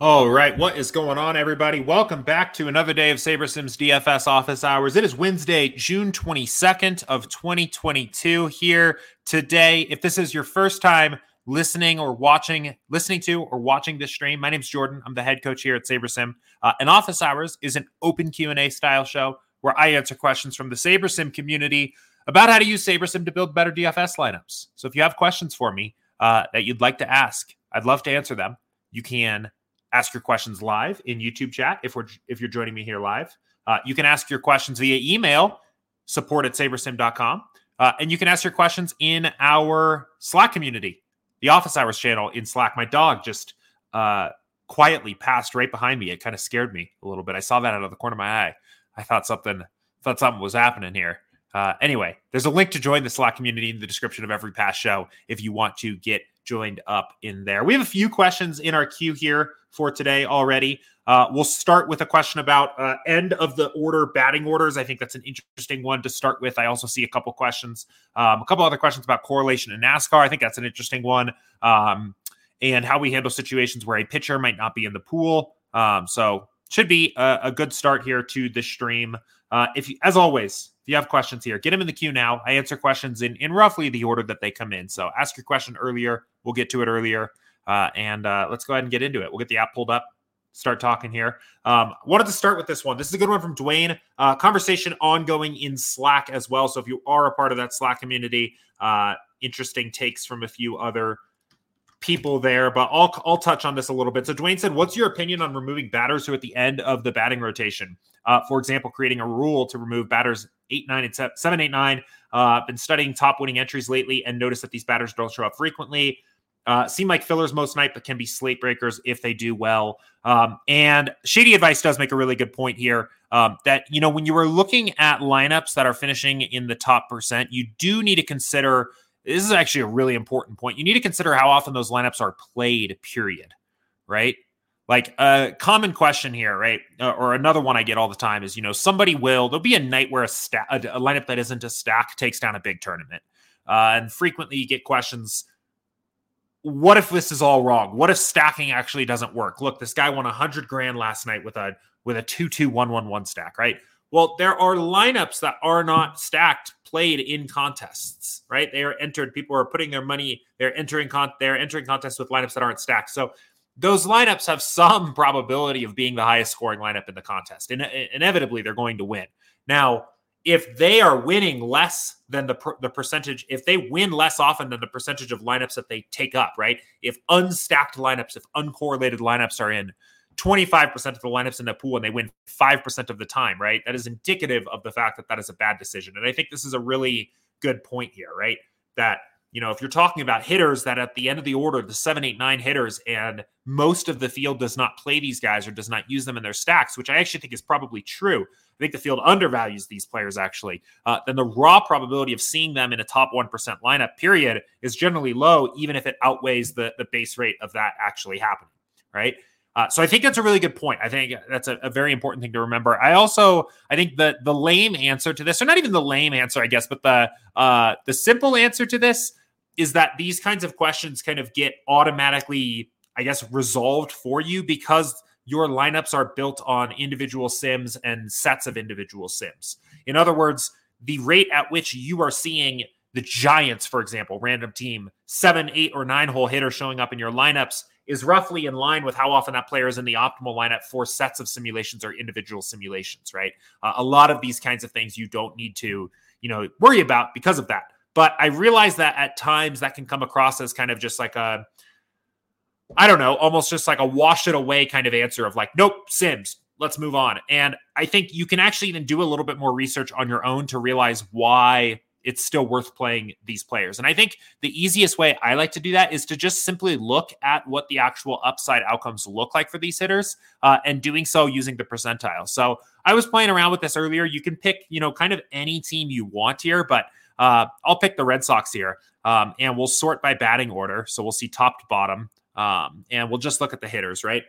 All right, what is going on, everybody? Welcome back to another day of SaberSim's DFS office hours. It is Wednesday, June 22nd of 2022 here today. If this is your first time listening or watching, listening to or watching this stream, my name is Jordan. I'm the head coach here at SaberSim. Uh, and Office Hours is an open Q&A style show where I answer questions from the SaberSim community about how to use SaberSim to build better DFS lineups. So if you have questions for me uh, that you'd like to ask, I'd love to answer them. You can ask your questions live in YouTube chat if we're if you're joining me here live. Uh, you can ask your questions via email, support at sabersim.com. Uh, and you can ask your questions in our Slack community, the Office Hours channel in Slack. My dog just uh, quietly passed right behind me. It kind of scared me a little bit. I saw that out of the corner of my eye. I thought something thought something was happening here. Uh, anyway, there's a link to join the Slack community in the description of every past show if you want to get joined up in there. We have a few questions in our queue here for today already. Uh, we'll start with a question about uh, end of the order batting orders. I think that's an interesting one to start with. I also see a couple questions, um, a couple other questions about correlation in NASCAR. I think that's an interesting one. Um, and how we handle situations where a pitcher might not be in the pool. Um, so should be a, a, good start here to the stream. Uh, if you, as always, if you have questions here, get them in the queue now. I answer questions in in roughly the order that they come in. So ask your question earlier. We'll get to it earlier. Uh, and uh, let's go ahead and get into it. We'll get the app pulled up, start talking here. Um, wanted to start with this one. This is a good one from Dwayne. Uh, conversation ongoing in Slack as well. So if you are a part of that Slack community, uh, interesting takes from a few other people there, but I'll I'll touch on this a little bit. So Dwayne said, "What's your opinion on removing batters who at the end of the batting rotation? Uh, for example, creating a rule to remove batters eight, nine, and seven, seven eight, nine. Uh, I've been studying top winning entries lately and noticed that these batters don't show up frequently. Uh, seem like fillers most night, but can be slate breakers if they do well. Um, and Shady Advice does make a really good point here um, that, you know, when you are looking at lineups that are finishing in the top percent, you do need to consider this is actually a really important point. You need to consider how often those lineups are played, period. Right. Like a common question here, right? Uh, or another one I get all the time is, you know, somebody will, there'll be a night where a, sta- a, lineup that isn't a stack takes down a big tournament. Uh, and frequently you get questions what if this is all wrong? What if stacking actually doesn't work? Look, this guy won a hundred grand last night with a with a two two one one one stack, right? Well, there are lineups that are not stacked played in contests, right? They are entered. People are putting their money. They're entering con. They're entering contests with lineups that aren't stacked. So those lineups have some probability of being the highest scoring lineup in the contest. And inevitably, they're going to win. Now, if they are winning less than the per, the percentage, if they win less often than the percentage of lineups that they take up, right? If unstacked lineups, if uncorrelated lineups are in 25% of the lineups in the pool and they win 5% of the time, right? That is indicative of the fact that that is a bad decision. And I think this is a really good point here, right? That you know, if you're talking about hitters that at the end of the order, the seven, eight, nine hitters, and most of the field does not play these guys or does not use them in their stacks, which I actually think is probably true. I think the field undervalues these players actually. Uh, then the raw probability of seeing them in a top 1% lineup, period, is generally low, even if it outweighs the, the base rate of that actually happening, right? Uh, so I think that's a really good point. I think that's a, a, very important thing to remember. I also I think the the lame answer to this, or not even the lame answer, I guess, but the uh, the simple answer to this is that these kinds of questions kind of get automatically, I guess, resolved for you because your lineups are built on individual sims and sets of individual sims. In other words, the rate at which you are seeing the Giants, for example, random team, seven, eight, or nine hole hitter showing up in your lineups is roughly in line with how often that player is in the optimal lineup for sets of simulations or individual simulations, right? Uh, a lot of these kinds of things you don't need to, you know, worry about because of that. But I realize that at times that can come across as kind of just like a, I don't know, almost just like a wash it away kind of answer of like, nope, Sims, let's move on. And I think you can actually even do a little bit more research on your own to realize why it's still worth playing these players. And I think the easiest way I like to do that is to just simply look at what the actual upside outcomes look like for these hitters uh, and doing so using the percentile. So I was playing around with this earlier. You can pick, you know, kind of any team you want here, but uh, I'll pick the Red Sox here um, and we'll sort by batting order. So we'll see top to bottom um, and we'll just look at the hitters, right?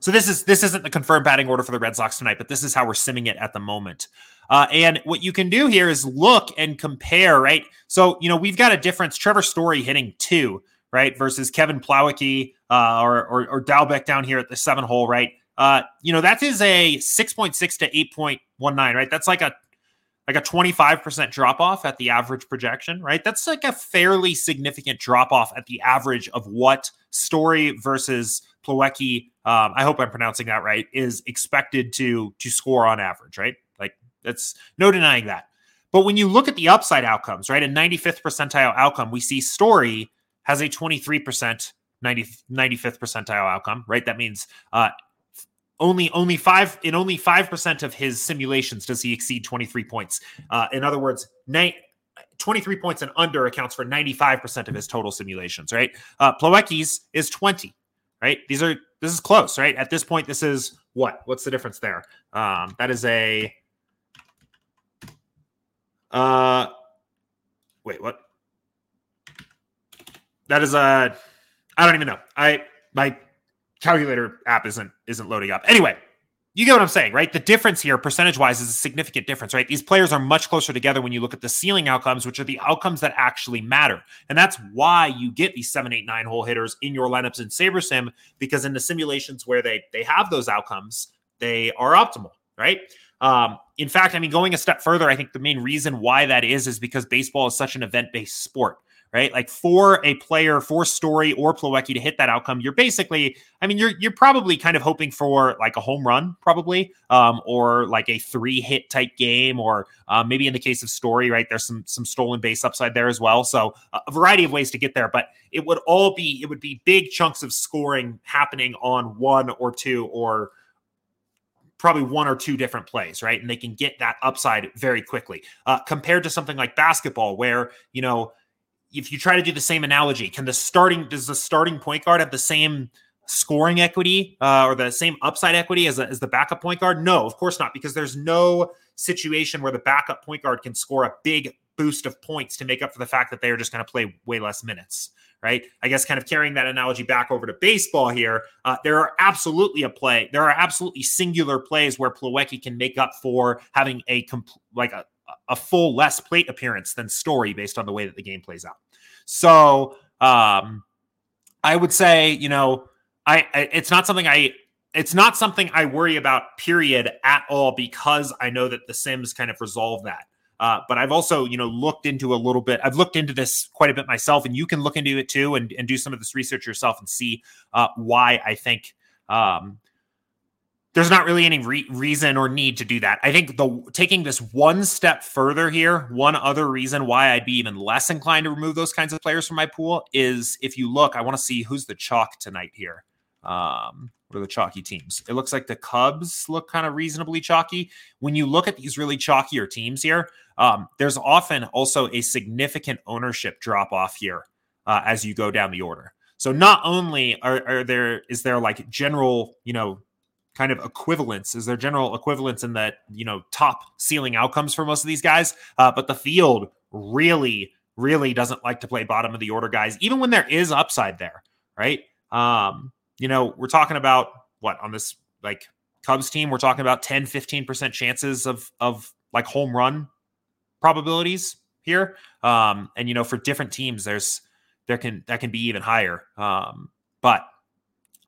So this is this isn't the confirmed batting order for the Red Sox tonight, but this is how we're simming it at the moment. Uh, and what you can do here is look and compare, right? So, you know, we've got a difference. Trevor Story hitting two, right, versus Kevin Plawecki uh, or, or, or Dalbec down here at the seven hole, right? Uh, you know, that is a 6.6 to 8.19, right? That's like a like a 25% drop off at the average projection, right? That's like a fairly significant drop off at the average of what Story versus Plawecki, um, I hope I'm pronouncing that right, is expected to to score on average, right? Like that's no denying that. But when you look at the upside outcomes, right, a 95th percentile outcome, we see Story has a 23% 90, 95th percentile outcome, right? That means uh, only only five in only five percent of his simulations does he exceed 23 points. Uh, in other words, night 23 points and under accounts for 95% of his total simulations, right? Uh, is 20, right? These are this is close, right? At this point, this is what? What's the difference there? Um, that is a uh wait, what? That is a I don't even know. I my calculator app isn't isn't loading up. Anyway, you get what I'm saying, right? The difference here, percentage wise, is a significant difference, right? These players are much closer together when you look at the ceiling outcomes, which are the outcomes that actually matter. And that's why you get these seven, eight, nine hole hitters in your lineups in SaberSim, because in the simulations where they they have those outcomes, they are optimal, right? Um, in fact, I mean, going a step further, I think the main reason why that is is because baseball is such an event based sport right? Like for a player, for Story or Plawecki to hit that outcome, you're basically, I mean, you're you're probably kind of hoping for like a home run, probably, um, or like a three hit type game, or uh, maybe in the case of Story, right? There's some some stolen base upside there as well. So a variety of ways to get there, but it would all be it would be big chunks of scoring happening on one or two or probably one or two different plays, right? And they can get that upside very quickly uh, compared to something like basketball, where you know if you try to do the same analogy, can the starting does the starting point guard have the same scoring equity uh, or the same upside equity as, a, as the backup point guard? No, of course not, because there's no situation where the backup point guard can score a big boost of points to make up for the fact that they are just going to play way less minutes. Right. I guess kind of carrying that analogy back over to baseball here, uh, there are absolutely a play. There are absolutely singular plays where Plawecki can make up for having a compl- like a, a full less plate appearance than Story based on the way that the game plays out. So um, I would say, you know, I, I it's not something I it's not something I worry about, period, at all, because I know that the Sims kind of resolve that. Uh, but I've also, you know, looked into a little bit. I've looked into this quite a bit myself, and you can look into it too, and, and do some of this research yourself and see uh, why I think um, there's not really any re- reason or need to do that. I think the taking this one step further here, one other reason why I'd be even less inclined to remove those kinds of players from my pool is if you look, I want to see who's the chalk tonight here. Um, what are the chalky teams? It looks like the Cubs look kind of reasonably chalky. When you look at these really chalkier teams here, um, there's often also a significant ownership drop off here uh, as you go down the order. So not only are, are there is there like general, you know, kind of equivalence is their general equivalence in that you know top ceiling outcomes for most of these guys. Uh, but the field really really doesn't like to play bottom of the order guys even when there is upside there right? Um you know we're talking about what on this like cubs team we're talking about 10 15% chances of of like home run probabilities here. Um and you know for different teams there's there can that can be even higher. Um but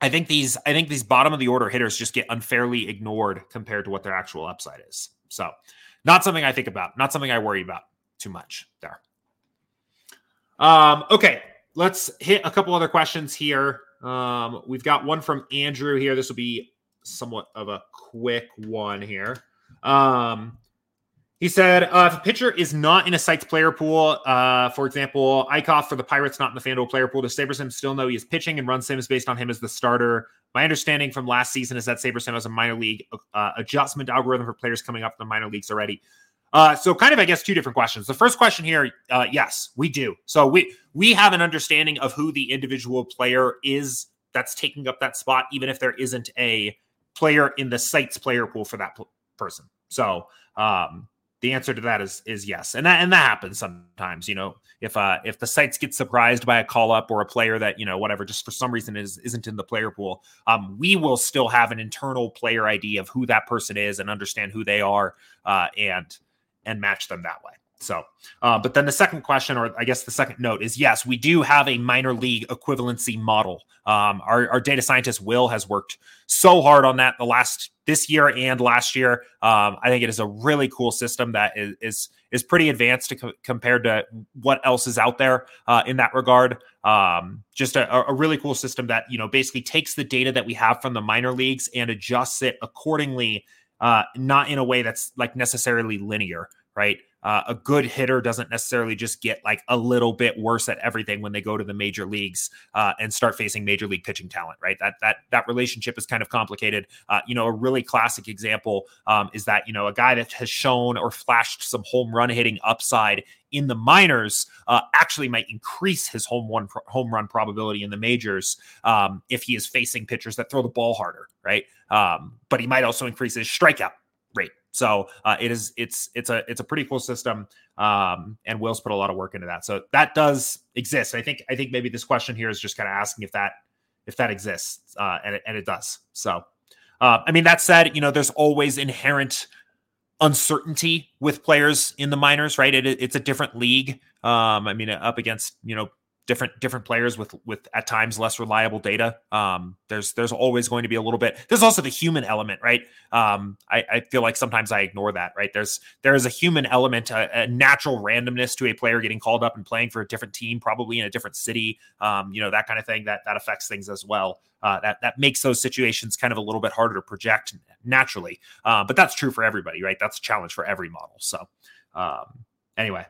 I think these I think these bottom of the order hitters just get unfairly ignored compared to what their actual upside is. So, not something I think about, not something I worry about too much there. Um, okay, let's hit a couple other questions here. Um, we've got one from Andrew here. This will be somewhat of a quick one here. Um, he said, uh, if a pitcher is not in a Sites player pool, uh, for example, Eickhoff for the Pirates not in the FanDuel player pool, does SaberSim still know he is pitching and run sims based on him as the starter? My understanding from last season is that SaberSim has a minor league uh, adjustment algorithm for players coming up in the minor leagues already. Uh, so kind of, I guess, two different questions. The first question here, uh, yes, we do. So we we have an understanding of who the individual player is that's taking up that spot, even if there isn't a player in the Sites player pool for that person. So um, the answer to that is is yes, and that and that happens sometimes. You know, if uh if the sites get surprised by a call up or a player that you know whatever just for some reason is isn't in the player pool, um, we will still have an internal player ID of who that person is and understand who they are, uh, and and match them that way. So, uh, but then the second question, or I guess the second note, is yes, we do have a minor league equivalency model. Um, our, our, data scientist Will has worked so hard on that the last this year and last year. Um, I think it is a really cool system that is is, is pretty advanced to co- compared to what else is out there uh, in that regard. Um, just a, a really cool system that you know basically takes the data that we have from the minor leagues and adjusts it accordingly, uh, not in a way that's like necessarily linear, right? Uh, a good hitter doesn't necessarily just get like a little bit worse at everything when they go to the major leagues uh, and start facing major league pitching talent, right? That that that relationship is kind of complicated. Uh, you know, a really classic example um, is that you know a guy that has shown or flashed some home run hitting upside in the minors uh, actually might increase his home one home run probability in the majors um, if he is facing pitchers that throw the ball harder, right? Um, but he might also increase his strikeout rate so uh, it is it's it's a it's a pretty cool system, um, and Will's put a lot of work into that. So that does exist. I think I think maybe this question here is just kind of asking if that if that exists, uh, and it, and it does. So uh, I mean that said, you know, there's always inherent uncertainty with players in the minors, right? It, it's a different league. Um, I mean, up against you know different different players with with at times less reliable data. Um, there's there's always going to be a little bit. There's also the human element, right? Um, I, I feel like sometimes I ignore that, right? There's there is a human element, a, a, natural randomness to a player getting called up and playing for a different team, probably in a different city. Um, you know that kind of thing that that affects things as well. Uh, that that makes those situations kind of a little bit harder to project naturally. Uh, but that's true for everybody, right? That's a challenge for every model. So um, anyway,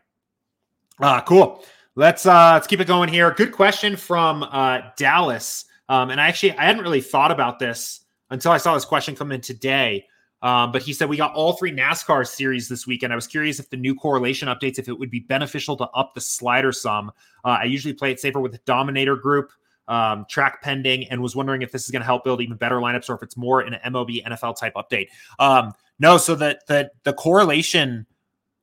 uh, cool. Let's uh let's keep it going here. Good question from uh Dallas. Um, and I actually I hadn't really thought about this until I saw this question come in today. Um, but he said we got all three NASCAR series this weekend. I was curious if the new correlation updates, if it would be beneficial to up the slider sum. Uh, I usually play it safer with the Dominator group, um, track pending, and was wondering if this is going to help build even better lineups or if it's more an MLB NFL type update. Um, no, so that the the correlation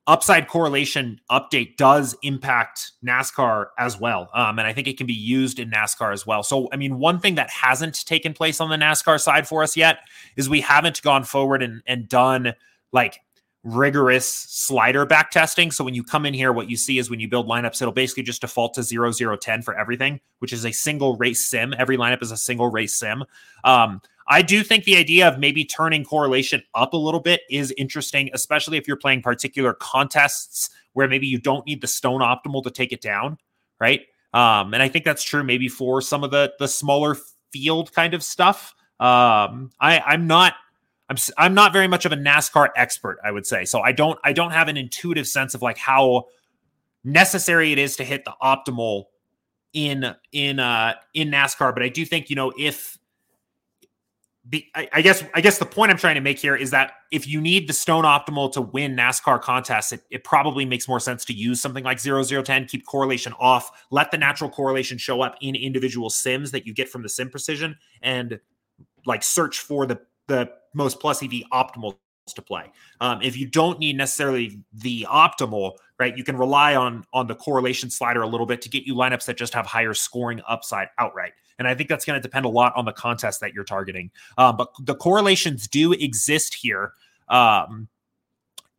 upside correlation update does impact NASCAR as well. Um, and I think it can be used in NASCAR as well. So, I mean, one thing that hasn't taken place on the NASCAR side for us yet is we haven't gone forward and, and done like rigorous slider back testing. So when you come in here, what you see is when you build lineups, it'll basically just default to 0, 0, 10 for everything, which is a single race sim. Every lineup is a single race sim. Um, I do think the idea of maybe turning correlation up a little bit is interesting, especially if you're playing particular contests where maybe you don't need the stone optimal to take it down, right? Um, and I think that's true maybe for some of the the smaller field kind of stuff. Um, I I'm not I'm I'm not very much of a NASCAR expert, I would say. So I don't I don't have an intuitive sense of like how necessary it is to hit the optimal in in uh in NASCAR, but I do think, you know, if be, I, I, guess I guess the point I'm trying to make here is that if you need the stone optimal to win NASCAR contests, it, it probably makes more sense to use something like 0010, keep correlation off, let the natural correlation show up in individual sims that you get from the sim precision, and like search for the the most plus EV optimal to play. Um, if you don't need necessarily the optimal, right, you can rely on on the correlation slider a little bit to get you lineups that just have higher scoring upside outright. And I think that's going to depend a lot on the contest that you're targeting. Um, but the correlations do exist here. Um,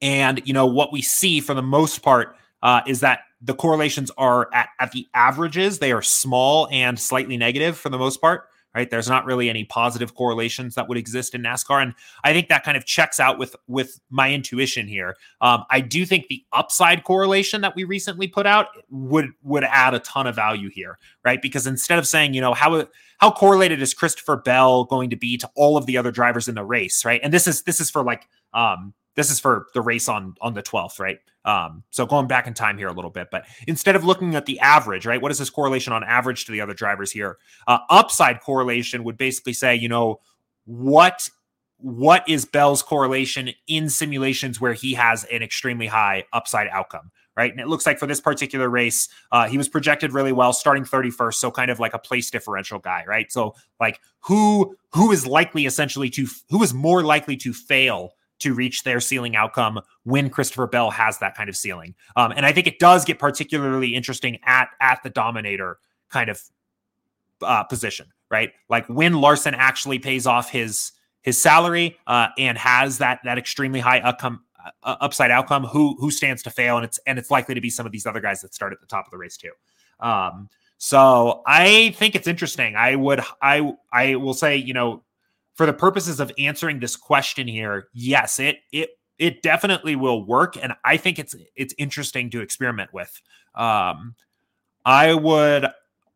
and, you know, what we see for the most part uh, is that the correlations are at, at the averages. They are small and slightly negative for the most part right? There's not really any positive correlations that would exist in NASCAR, and I think that kind of checks out with with my intuition here. Um, I do think the upside correlation that we recently put out would would add a ton of value here, right? Because instead of saying, you know, how how correlated is Christopher Bell going to be to all of the other drivers in the race, right? And this is this is for like um, this is for the race on on the 12th, right? Um, so going back in time here a little bit, but instead of looking at the average, right? What is this correlation on average to the other drivers here? Uh, upside correlation would basically say, you know, what what is Bell's correlation in simulations where he has an extremely high upside outcome, right? And it looks like for this particular race, uh, he was projected really well, starting 31st, so kind of like a place differential guy, right? So like who who is likely essentially to who is more likely to fail to reach their ceiling outcome when Christopher Bell has that kind of ceiling. Um, and I think it does get particularly interesting at at the dominator kind of uh, position, right? Like when Larson actually pays off his his salary uh, and has that that extremely high outcome uh, upside outcome, who who stands to fail, and it's and it's likely to be some of these other guys that start at the top of the race too. Um, so I think it's interesting. I would I I will say you know for the purposes of answering this question here, yes, it it it definitely will work, and I think it's it's interesting to experiment with. Um, I would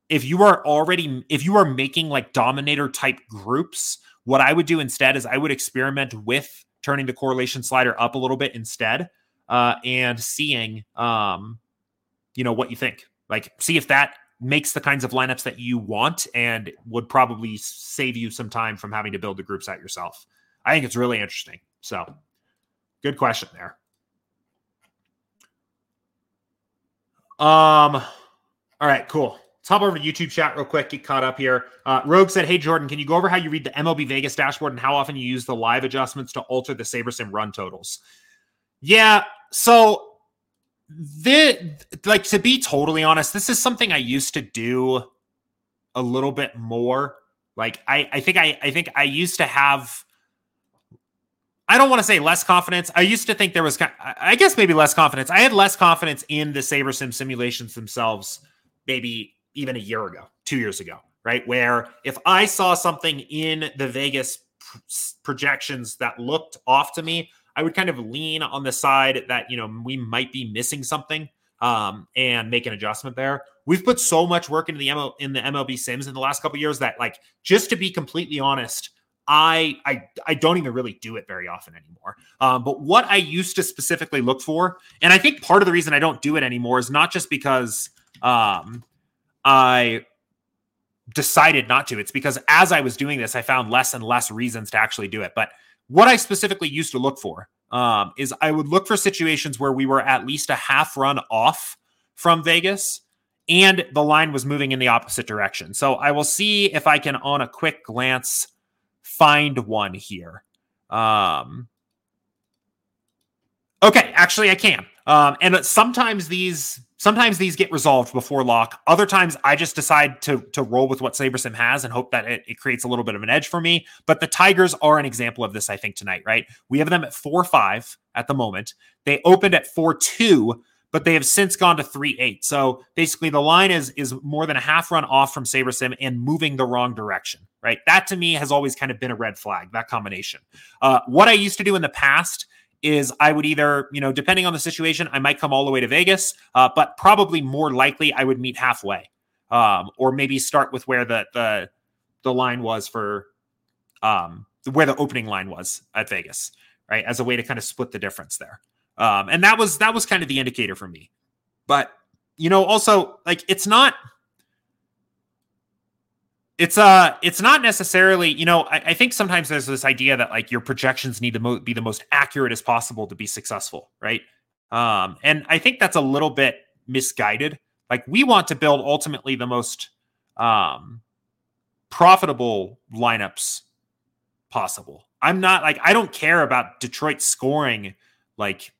if you are already if you are making like dominator type groups, what I would do instead is I would experiment with turning the correlation slider up a little bit instead, uh, and seeing um, you know what you think. Like, see if that makes the kinds of lineups that you want and would probably save you some time from having to build the groups out yourself. I think it's really interesting. So, good question there. Um, all right, cool. Let's hop over to YouTube chat real quick, get caught up here. Uh, Rogue said, Hey, Jordan, can you go over how you read the MLB Vegas dashboard and how often you use the live adjustments to alter the SaberSim run totals? Yeah, so the like to be totally honest, this is something I used to do a little bit more. Like I, I think I, I think I used to have. I don't want to say less confidence. I used to think there was, I guess maybe less confidence. I had less confidence in the SaberSim simulations themselves, maybe even a year ago, two years ago, right? Where if I saw something in the Vegas projections that looked off to me, I would kind of lean on the side that, you know, we might be missing something um, and make an adjustment there. We've put so much work into the ML, in the MLB Sims in the last couple years that, like, just to be completely honest, I I I don't even really do it very often anymore. Um, but what I used to specifically look for, and I think part of the reason I don't do it anymore is not just because um, I decided not to. It's because as I was doing this, I found less and less reasons to actually do it. But what I specifically used to look for um, is I would look for situations where we were at least a half run off from Vegas and the line was moving in the opposite direction. So I will see if I can, on a quick glance, find one here. Um, okay, actually, I can. Um, and sometimes these sometimes these get resolved before lock. Other times I just decide to to roll with what SaberSim has and hope that it, it, creates a little bit of an edge for me. But the Tigers are an example of this, I think, tonight, right? We have them at 4-5 at the moment. They opened at 4-2, but they have since gone to 3-8. So basically the line is is more than a half run off from SaberSim and moving the wrong direction. Right. That to me has always kind of been a red flag, that combination. Uh, what I used to do in the past is I would either, you know, depending on the situation, I might come all the way to Vegas, uh, but probably more likely I would meet halfway, um, or maybe start with where the the the line was for um, where the opening line was at Vegas, right, as a way to kind of split the difference there. Um, and that was that was kind of the indicator for me. But you know, also like it's not it's uh it's not necessarily you know I, I, think sometimes there's this idea that like your projections need to mo- be the most accurate as possible to be successful right? Um and i think that's a little bit misguided. Like we want to build ultimately the most um profitable lineups possible. I'm not like i don't care about detroit scoring like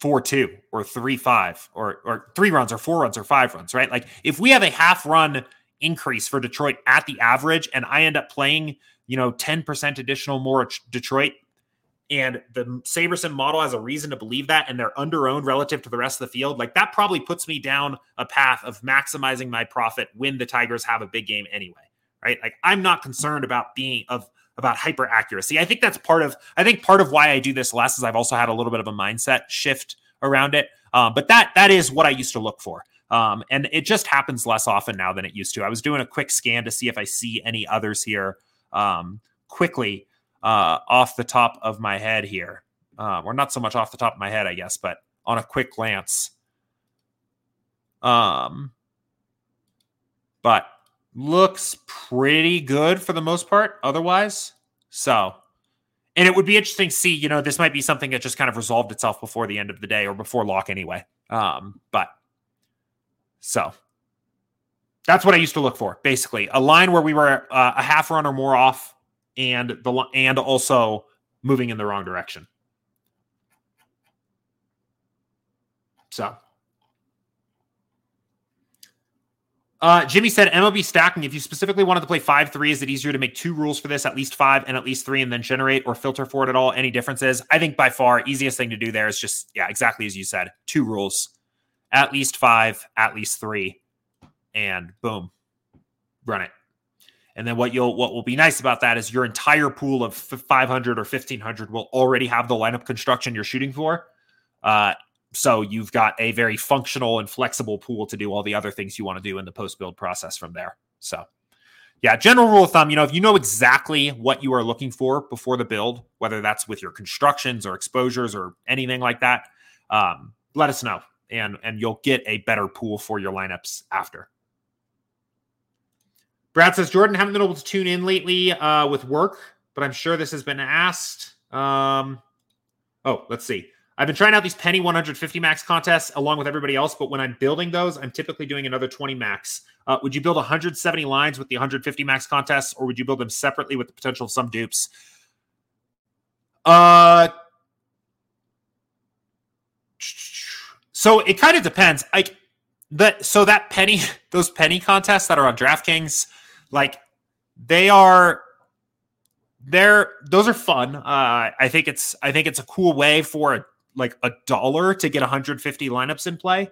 4-2 or 3-5 or or 3 runs or 4 runs or 5 runs right? Like if we have a half run increase for Detroit at the average, and I end up playing, you know, 10% additional more Detroit. And the SaberSim model has a reason to believe that, and they're under owned relative to the rest of the field. Like that probably puts me down a path of maximizing my profit when the Tigers have a big game anyway. Right. Like I'm not concerned about being of about hyper accuracy. I think that's part of I think part of why I do this less is I've also had a little bit of a mindset shift around it. Um, but that that is what I used to look for. Um, and it just happens less often now than it used to. I was doing a quick scan to see if I see any others here um, quickly uh, off the top of my head here. Uh, or not so much off the top of my head, I guess, but on a quick glance. Um, but looks pretty good for the most part otherwise. So, and it would be interesting to see, you know, this might be something that just kind of resolved itself before the end of the day or before lock anyway. Um, but so that's what I used to look for. Basically, a line where we were uh, a half run or more off, and the and also moving in the wrong direction. So, Uh, Jimmy said MLB stacking. If you specifically wanted to play five three, is it easier to make two rules for this, at least five and at least three, and then generate or filter for it at all? Any differences? I think by far easiest thing to do there is just yeah, exactly as you said, two rules, at least five, at least three, and boom, run it. And then what you'll what will be nice about that is your entire pool of 500 or 1500 will already have the lineup construction you're shooting for. Uh, so you've got a very functional and flexible pool to do all the other things you want to do in the post build process from there. So, yeah, general rule of thumb, you know, if you know exactly what you are looking for before the build, whether that's with your constructions or exposures or anything like that, um, let us know and and you'll get a better pool for your lineups after. Brad says Jordan haven't been able to tune in lately uh, with work, but I'm sure this has been asked. Um, oh, let's see. I've been trying out these penny 150 max contests along with everybody else, but when I'm building those, I'm typically doing another 20 max. Uh, would you build 170 lines with the 150 max contests, or would you build them separately with the potential of some dupes? Uh, so it kind of depends. Like that. So that penny, those penny contests that are on DraftKings, like they are they're those are fun. Uh, I think it's I think it's a cool way for a like a dollar to get 150 lineups in play,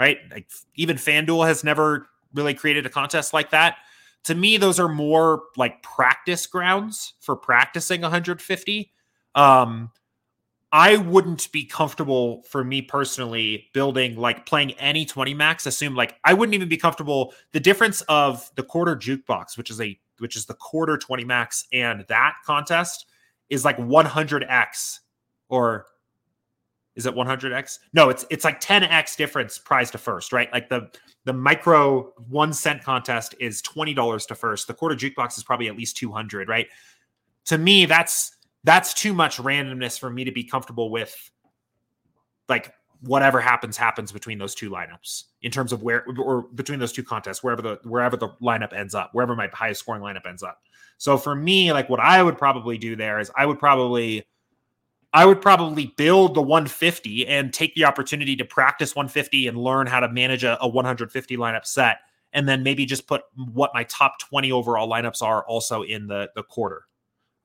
right? Like even FanDuel has never really created a contest like that. To me, those are more like practice grounds for practicing 150. Um, I wouldn't be comfortable for me personally building like playing any 20 max. Assume like I wouldn't even be comfortable. The difference of the quarter jukebox, which is a which is the quarter 20 max, and that contest is like 100x or is it 100x? No, it's it's like 10x difference prize to first, right? Like the the micro one cent contest is twenty dollars to first. The quarter jukebox is probably at least 200, right? To me, that's that's too much randomness for me to be comfortable with. Like whatever happens happens between those two lineups in terms of where or between those two contests wherever the wherever the lineup ends up wherever my highest scoring lineup ends up so for me like what i would probably do there is i would probably I would probably build the 150 and take the opportunity to practice 150 and learn how to manage a, a 150 lineup set. And then maybe just put what my top 20 overall lineups are also in the, the quarter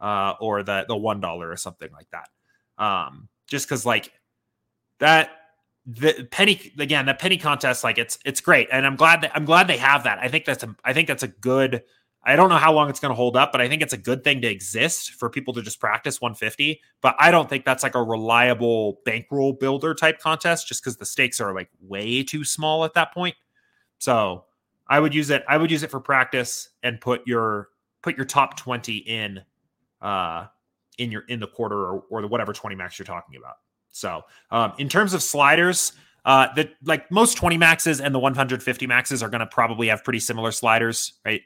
uh, or the, the $1 or something like that. Um, just because, like, that the penny again the penny contest like it's it's great and i'm glad that i'm glad they have that i think that's a i think that's a good I don't know how long it's going to hold up, but I think it's a good thing to exist for people to just practice 150. But I don't think that's like a reliable bankroll builder type contest just because the stakes are like way too small at that point. So I would use it. I would use it for practice and put your put your top 20 in uh in your in the quarter or, or the whatever 20 max you're talking about. So um in terms of sliders, uh, the like most 20 maxes and the 150 maxes are going to probably have pretty similar sliders, right?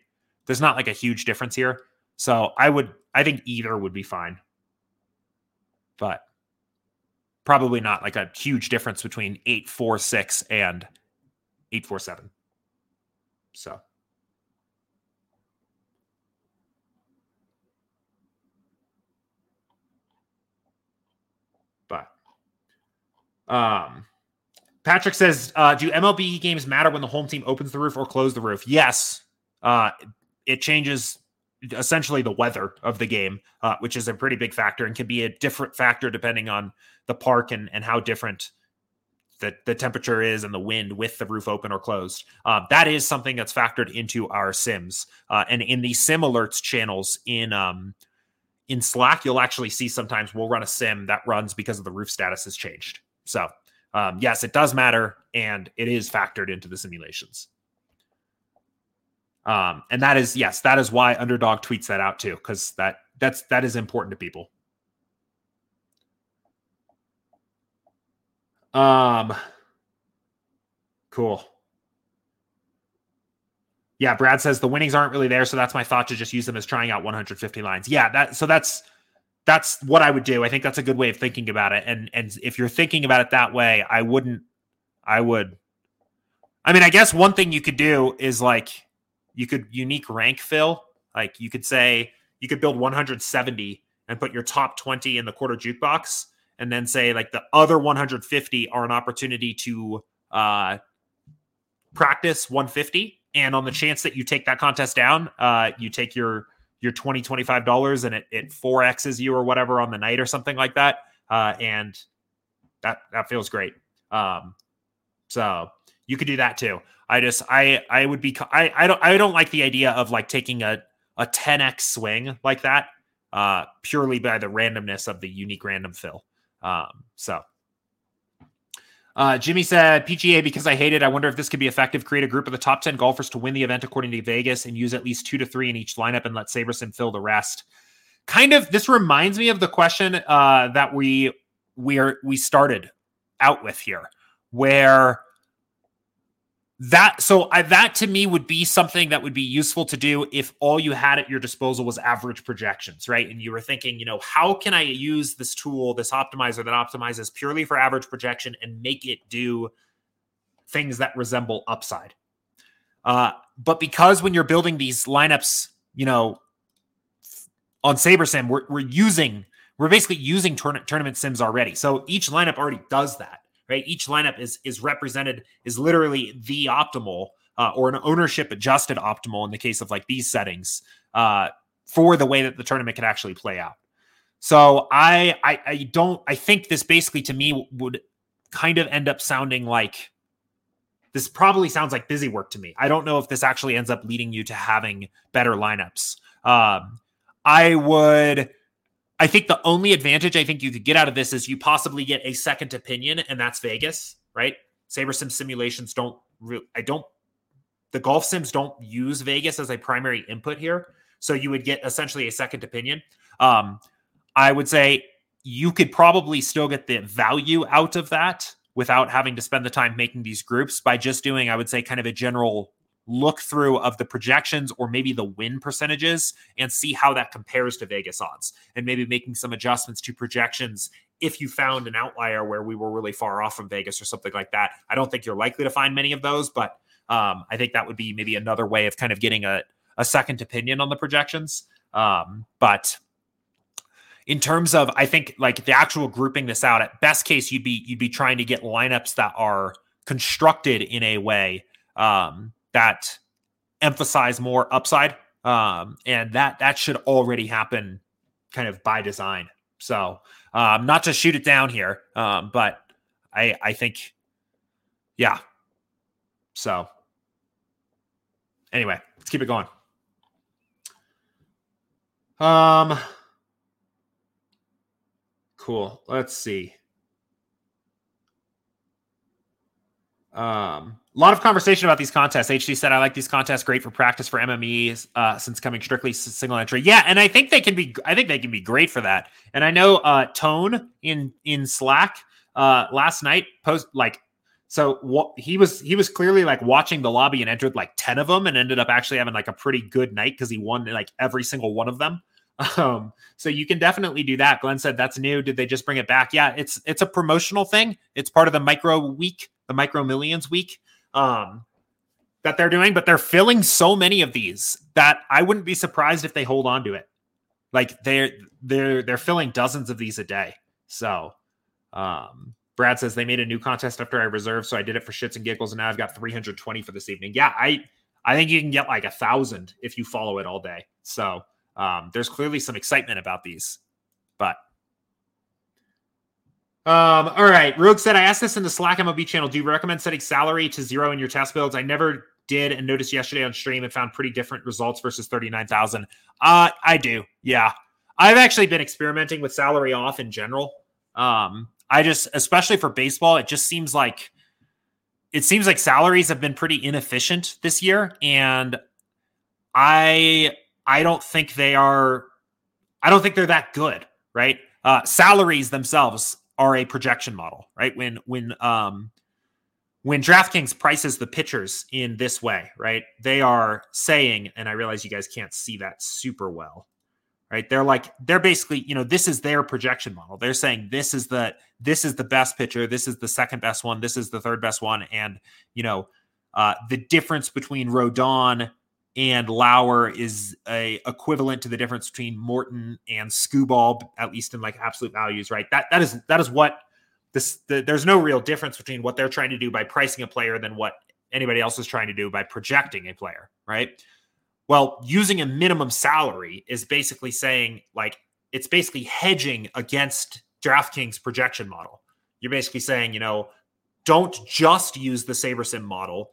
There's not like a huge difference here. So I would, I think either would be fine. But probably not like a huge difference between 846 and 847. So. But um Patrick says, uh, do MLB games matter when the home team opens the roof or close the roof? Yes. Uh, it changes essentially the weather of the game, uh, which is a pretty big factor and can be a different factor depending on the park and, and how different the, the temperature is and the wind with the roof open or closed. Uh, that is something that's factored into our sims. Uh, and in the sim alerts channels in um, in Slack, you'll actually see sometimes we'll run a sim that runs because of the roof status has changed. So um, yes, it does matter and it is factored into the simulations. Um, and that is yes, that is why underdog tweets that out too, because that that's that is important to people. Um, cool. Yeah, Brad says the winnings aren't really there, so that's my thought to just use them as trying out 150 lines. Yeah, that so that's that's what I would do. I think that's a good way of thinking about it. And and if you're thinking about it that way, I wouldn't. I would. I mean, I guess one thing you could do is like you could unique rank fill. Like you could say you could build 170 and put your top 20 in the quarter jukebox, and then say like the other 150 are an opportunity to uh, practice 150 And on the chance that you take that contest down, uh, you take your your 20 25 dollars and it it 4x's you or whatever on the night or something like that uh, and that that feels great. Um, so you could do that too. I just i i would be i i don't i don't like the idea of like taking a a 10x swing like that uh purely by the randomness of the unique random fill. Um so uh, Jimmy said, PGA, because I hate it, I wonder if this could be effective. Create a group of the top 10 golfers to win the event according to Vegas and use at least two to three in each lineup and let SaberSim fill the rest. Kind of, this reminds me of the question uh, that we we are we started out with here, where that so I, that to me would be something that would be useful to do if all you had at your disposal was average projections right? And you were thinking you know how can i use this tool this optimizer that optimizes purely for average projection and make it do things that resemble upside? Uh, but because when you're building these lineups you know on sabersim we're, we're using we're basically using tourna- tournament sims already. So each lineup already does that right? Each lineup is is represented is literally the optimal uh, or an ownership adjusted optimal in the case of like these settings uh, for the way that the tournament can actually play out. So I, I I don't I think this basically to me would kind of end up sounding like this probably sounds like busy work to me. I don't know if this actually ends up leading you to having better lineups. Um, I would I think the only advantage I think you could get out of this is you possibly get a second opinion, and that's Vegas, right? SaberSim simulations don't. Re- I don't. The golf sims don't use Vegas as a primary input here, so you would get essentially a second opinion. Um, I would say you could probably still get the value out of that without having to spend the time making these groups by just doing, I would say, kind of a general look through of the projections or maybe the win percentages and see how that compares to Vegas odds and maybe making some adjustments to projections if you found an outlier where we were really far off from Vegas or something like that. I don't think you're likely to find many of those, but um, I think that would be maybe another way of kind of getting a, a second opinion on the projections. Um, but in terms of, I think like the actual grouping this out, at best case, you'd be you'd be trying to get lineups that are constructed in a way um, that emphasize more upside. Um, and that that should already happen kind of by design. So um, not to shoot it down here, um, but I I think yeah. So anyway, let's keep it going. Um cool. Let's see. Um, a lot of conversation about these contests. HD said, "I like these contests. Great for practice for MME uh, since coming strictly single entry." Yeah, and I think they can be. I think they can be great for that. And I know uh, Tone in in Slack uh, last night post like so he was he was clearly like watching the lobby and entered like 10 of them and ended up actually having like a pretty good night because he won like every single one of them um so you can definitely do that glenn said that's new did they just bring it back yeah it's it's a promotional thing it's part of the micro week the micro millions week um, that they're doing, but they're filling so many of these that I wouldn't be surprised if they hold on to it. Like they're they're they're filling dozens of these a day. So um, Brad says they made a new contest after I reserved, so I did it for shits and giggles, and now I've got 320 for this evening. Yeah, I I think you can get like a thousand if you follow it all day. So um, there's clearly some excitement about these, but um, all right. Rogue said, I asked this in the Slack MLB channel. Do you recommend setting salary to zero in your test builds? I never did and noticed yesterday on stream and found pretty different results versus 39,000. Uh, I do. Yeah. I've actually been experimenting with salary off in general. Um, I just, especially for baseball, it just seems like it seems like salaries have been pretty inefficient this year. And I, I don't think they are, I don't think they're that good, right? Uh, salaries themselves are a projection model, right? When when um when DraftKings prices the pitchers in this way, right? They are saying, and I realize you guys can't see that super well, right? They're like they're basically, you know, this is their projection model. They're saying this is the this is the best pitcher, this is the second best one, this is the third best one, and you know, uh, the difference between Rodon and Lauer is a equivalent to the difference between Morton and Skubal, at least in like absolute values, right? That that is that is what this. The, there's no real difference between what they're trying to do by pricing a player than what anybody else is trying to do by projecting a player, right? Well, using a minimum salary is basically saying like it's basically hedging against DraftKings projection model. You're basically saying, you know, don't just use the SaberSim model.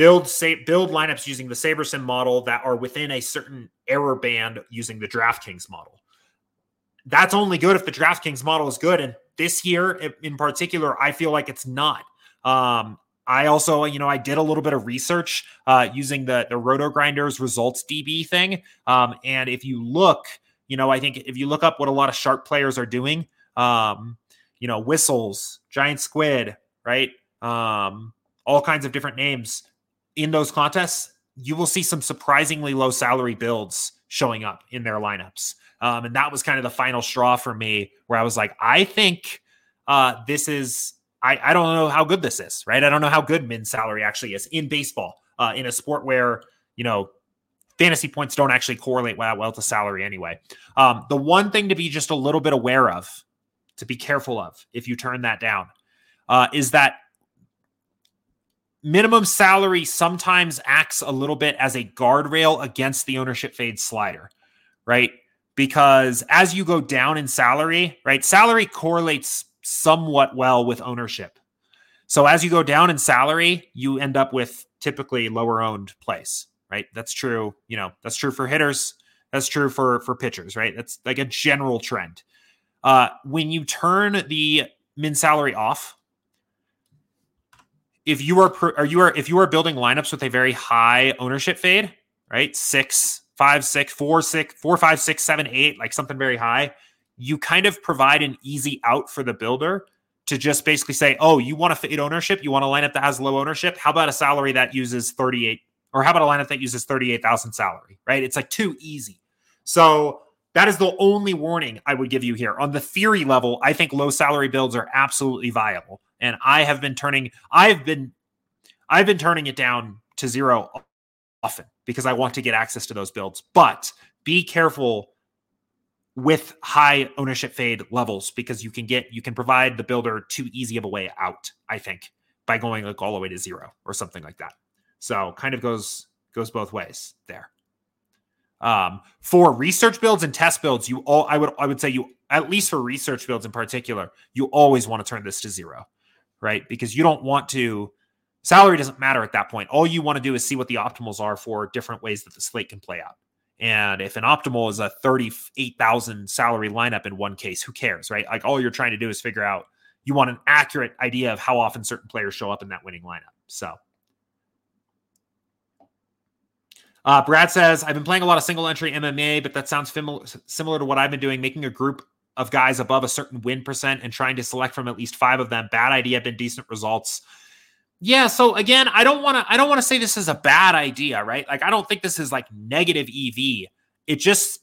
Build build lineups using the SaberSim model that are within a certain error band using the DraftKings model. That's only good if the DraftKings model is good. And this year in particular, I feel like it's not. Um, I also, you know, I did a little bit of research uh, using the the RotoGrinders results DB thing. Um, and if you look, you know, I think if you look up what a lot of sharp players are doing, um, you know, whistles, giant squid, right? Um, all kinds of different names in those contests, you will see some surprisingly low salary builds showing up in their lineups. Um, and that was kind of the final straw for me where I was like, I think uh, this is I, I don't know how good this is, right? I don't know how good min salary actually is in baseball, uh, in a sport where, you know, fantasy points don't actually correlate well, well to salary anyway. Um, the one thing to be just a little bit aware of, to be careful of if you turn that down, uh, is that minimum salary sometimes acts a little bit as a guardrail against the ownership fade slider, right? Because as you go down in salary, right, salary correlates somewhat well with ownership. So as you go down in salary, you end up with typically lower owned plays, right? That's true. You know, that's true for hitters. That's true for for pitchers, right? That's like a general trend. Uh, when you turn the min salary off, if you are are you are if you are building lineups with a very high ownership fade, right? Six, five, six, four, six, four, five, six, seven, eight, like something very high you kind of provide an easy out for the builder to just basically say, oh, you want to fade ownership? You want a lineup that has low ownership? How about a salary that uses 38 or how about a lineup that uses 38,000 salary, right? It's like too easy. So that is the only warning I would give you here. On the theory level, I think low salary builds are absolutely viable. And I have been turning, I've been, I've been turning it down to zero often because I want to get access to those builds. But be careful with high ownership fade levels because you can get you can provide the builder too easy of a way out i think by going like all the way to zero or something like that so kind of goes goes both ways there um, for research builds and test builds you all i would i would say you at least for research builds in particular you always want to turn this to zero right because you don't want to salary doesn't matter at that point all you want to do is see what the optimals are for different ways that the slate can play out and if an optimal is a 38,000 salary lineup in one case, who cares, right? Like all you're trying to do is figure out you want an accurate idea of how often certain players show up in that winning lineup. So, uh, Brad says, I've been playing a lot of single entry MMA, but that sounds similar to what I've been doing, making a group of guys above a certain win percent and trying to select from at least five of them. Bad idea, been decent results. Yeah, so again, I don't want to I don't want to say this is a bad idea, right? Like I don't think this is like negative EV. It just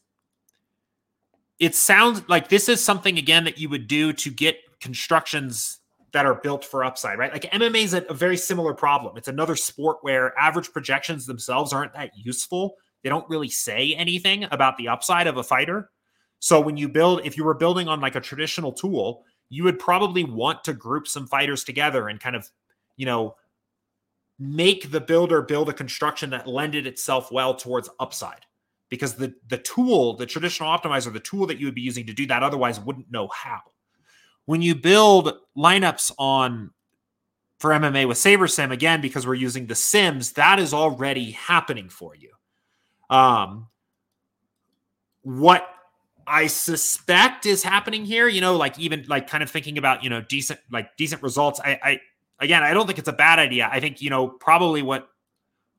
it sounds like this is something again that you would do to get constructions that are built for upside, right? Like MMA is a, a very similar problem. It's another sport where average projections themselves aren't that useful. They don't really say anything about the upside of a fighter. So when you build, if you were building on like a traditional tool, you would probably want to group some fighters together and kind of you know, make the builder build a construction that lended itself well towards upside because the the tool the traditional optimizer the tool that you would be using to do that otherwise wouldn't know how when you build lineups on for mma with sabersim again because we're using the sims that is already happening for you um what i suspect is happening here you know like even like kind of thinking about you know decent like decent results i i again, I don't think it's a bad idea. I think you know probably what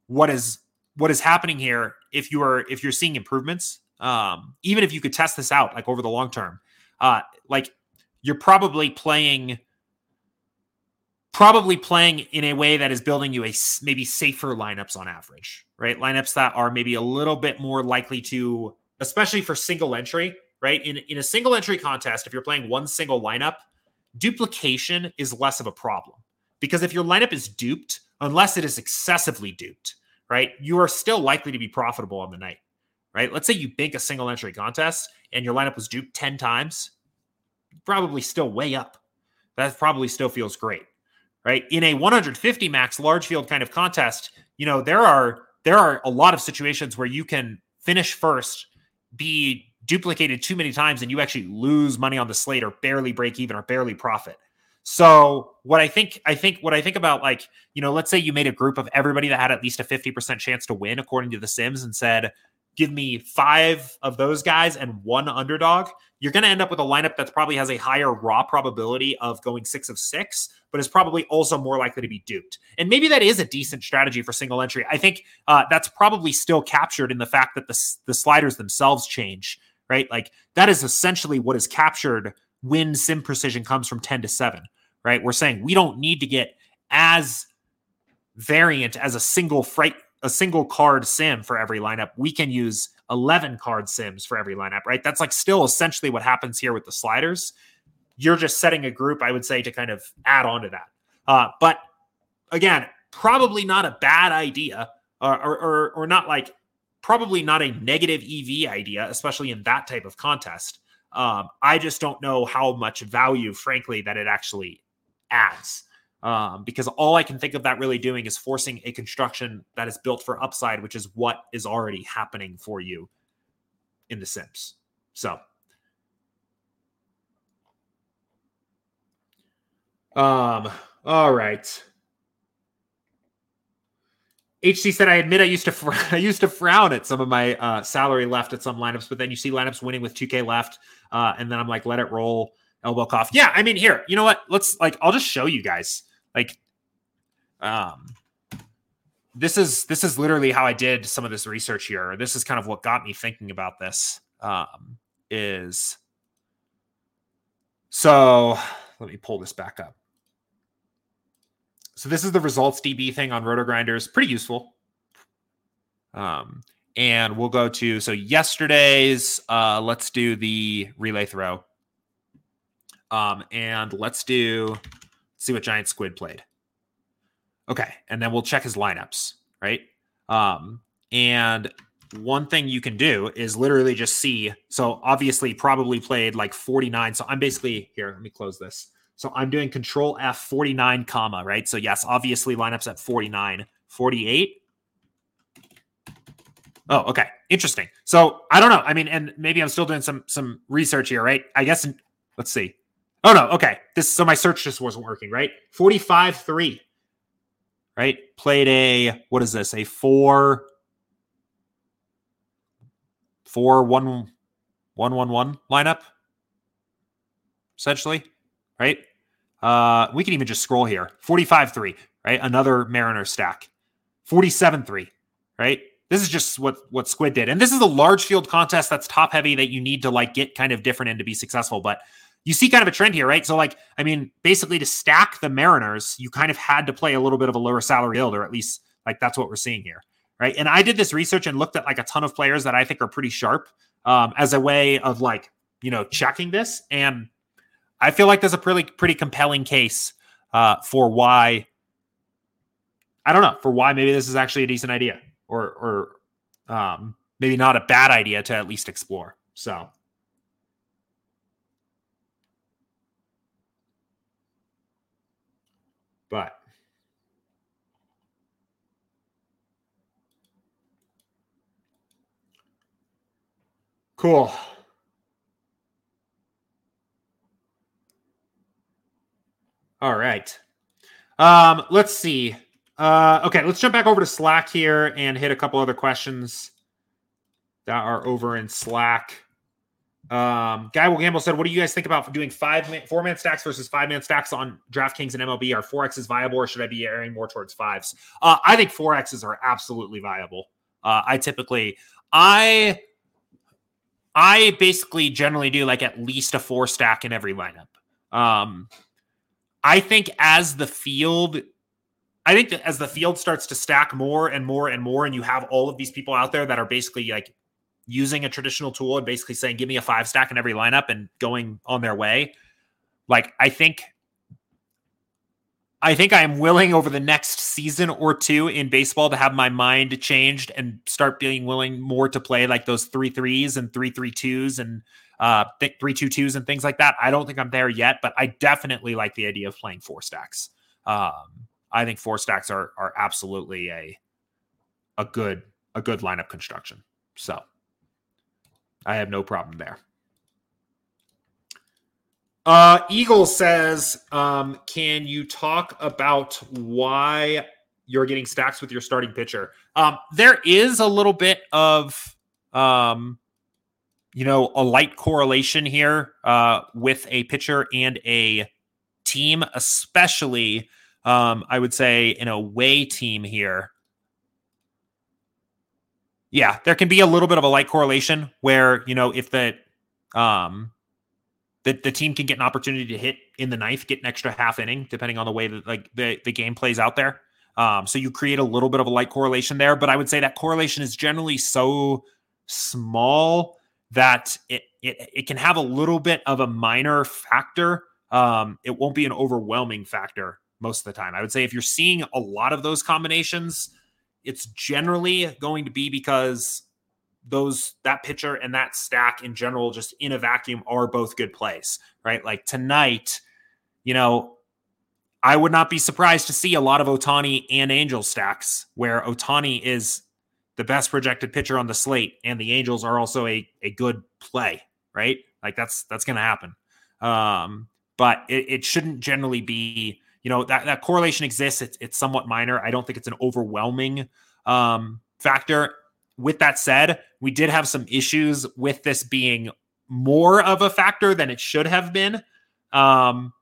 what is what is happening here. If you are if you're seeing improvements, um, even if you could test this out like over the long term, uh, like you're probably playing probably playing in a way that is building you a maybe safer lineups on average, right? Lineups that are maybe a little bit more likely to, especially for single entry, right? In in a single entry contest, if you're playing one single lineup, duplication is less of a problem because if your lineup is duped, unless it is excessively duped, right, you are still likely to be profitable on the night, right? Let's say you bank a single entry contest and your lineup was duped 10 times, probably still way up. That probably still feels great, right? In a 150 max large field kind of contest, you know, there are there are a lot of situations where you can finish first, be duplicated too many times, and you actually lose money on the slate or barely break even or barely profit. So what I think, I think what I think about like, you know, let's say you made a group of everybody that had at least a 50% chance to win according to the Sims and said, give me five of those guys and one underdog, you're going to end up with a lineup that probably has a higher raw probability of going six of six, but is probably also more likely to be duped. And maybe that is a decent strategy for single entry. I think uh, that's probably still captured in the fact that the, the sliders themselves change, right? Like that is essentially what is captured when sim precision comes from 10 to 7, right? We're saying we don't need to get as variant as a single fright a single card sim for every lineup. We can use 11 card sims for every lineup, right? That's like still essentially what happens here with the sliders. You're just setting a group, I would say, to kind of add on to that. Uh, but again, probably not a bad idea, or, or, or not like probably not a negative EV idea, especially in that type of contest. Um, I just don't know how much value, frankly, that it actually adds um, because all I can think of that really doing is forcing a construction that is built for upside, which is what is already happening for you in The Sims. So, um, all right. HC said, "I admit I used to fr- I used to frown at some of my uh, salary left at some lineups, but then you see lineups winning with 2K left, uh, and then I'm like, let it roll." Elbow cough. Yeah, I mean, here, you know what? Let's like, I'll just show you guys like um this is this is literally how I did some of this research here. This is kind of what got me thinking about this. Um, is so let me pull this back up. So this is the results DB thing on RotoGrinders. Pretty useful. Um, and we'll go to so yesterday's. Uh, let's do the relay throw. Um, and let's do see what Giant Squid played. Okay, and then we'll check his lineups, right? Um, and one thing you can do is literally just see. So obviously, probably played like 49. So I'm basically here. Let me close this. So I'm doing Control F 49 comma right. So yes, obviously lineups at 49, 48. Oh, okay, interesting. So I don't know. I mean, and maybe I'm still doing some some research here, right? I guess. Let's see. Oh no, okay. This so my search just wasn't working, right? 45-3. Right? Played a what is this? A four four one one one one lineup. Essentially. Right? Uh we can even just scroll here. 45-3, right? Another Mariner stack. 47-3, right? This is just what what Squid did. And this is a large field contest that's top heavy that you need to like get kind of different in to be successful. But you see kind of a trend here, right? So, like, I mean, basically to stack the Mariners, you kind of had to play a little bit of a lower salary yield, or at least like that's what we're seeing here, right? And I did this research and looked at like a ton of players that I think are pretty sharp um, as a way of like, you know, checking this. And I feel like there's a pretty pretty compelling case uh, for why. I don't know for why maybe this is actually a decent idea, or or um, maybe not a bad idea to at least explore. So But cool. All right. Um, let's see. Uh, okay, let's jump back over to Slack here and hit a couple other questions that are over in Slack. Um, Guy Will Gamble said, "What do you guys think about doing five man, four man stacks versus five man stacks on DraftKings and MLB? Are four X's viable, or should I be airing more towards fives? Uh, I think four X's are absolutely viable. Uh, I typically, I, I basically generally do like at least a four stack in every lineup. Um, I think as the field I think that as the field starts to stack more and more and more, and you have all of these people out there that are basically like using a traditional tool and basically saying, give me a five stack in every lineup and going on their way. Like, I think. I think I am willing over the next season or two in baseball to have my mind changed and start being willing more to play like those three threes and three three twos and uh three two twos and things like that. I don't think I'm there yet, but I definitely like the idea of playing four stacks. um, I think four stacks are are absolutely a a good a good lineup construction. So I have no problem there. Uh, Eagle says, um, can you talk about why you're getting stacks with your starting pitcher? Um, there is a little bit of, um, you know, a light correlation here uh, with a pitcher and a team, especially, um, I would say, an away team here. Yeah, there can be a little bit of a light correlation where, you know, if the, um, the, the team can get an opportunity to hit in the ninth, get an extra half inning, depending on the way that like the, the game plays out there. Um, so you create a little bit of a light correlation there, but I would say that correlation is generally so small that it it, it can have a little bit of a minor factor. Um, it won't be an overwhelming factor most of the time. I would say if you're seeing a lot of those combinations, it's generally going to be because those that pitcher and that stack in general just in a vacuum are both good plays right? Like tonight you know i would not be surprised to see a lot of Ohtani and angel stacks where Ohtani is the best projected pitcher on the slate and the angels are also a, a good play right? Like that's that's gonna happen. Um but it, it shouldn't generally be you know that that correlation exists it's, it's somewhat minor i don't think it's an overwhelming um factor with that said, we did have some issues with this being more of a factor than it should have been um,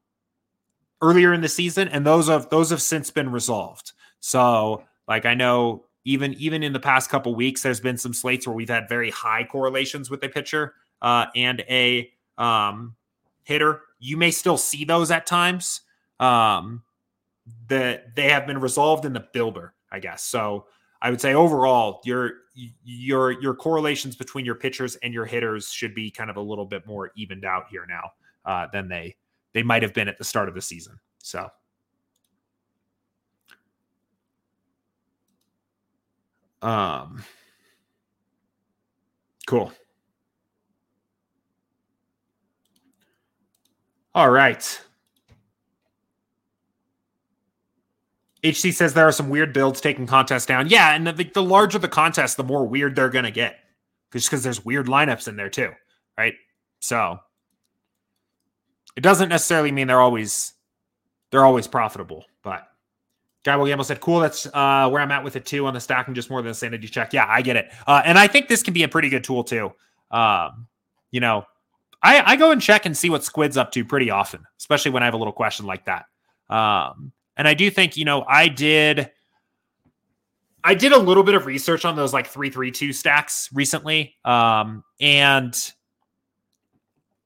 earlier in the season, and those have those have since been resolved. So, like I know even even in the past couple weeks, there's been some slates where we've had very high correlations with a pitcher uh, and a um, hitter. You may still see those at times. Um, that they have been resolved in the builder, I guess. So I would say overall, your your your correlations between your pitchers and your hitters should be kind of a little bit more evened out here now uh, than they they might have been at the start of the season. So. Um, cool. All right. HC says there are some weird builds taking contests down. Yeah, and the, the larger the contest, the more weird they're going to get. Just because there's weird lineups in there too, right? So it doesn't necessarily mean they're always they're always profitable. But Guy Will Gamble said, "Cool, that's uh, where I'm at with it too on the stacking, just more than a sanity check." Yeah, I get it, uh, and I think this can be a pretty good tool too. Um, you know, I, I go and check and see what Squid's up to pretty often, especially when I have a little question like that. Um, and I do think, you know, I did I did a little bit of research on those like 332 stacks recently. Um, and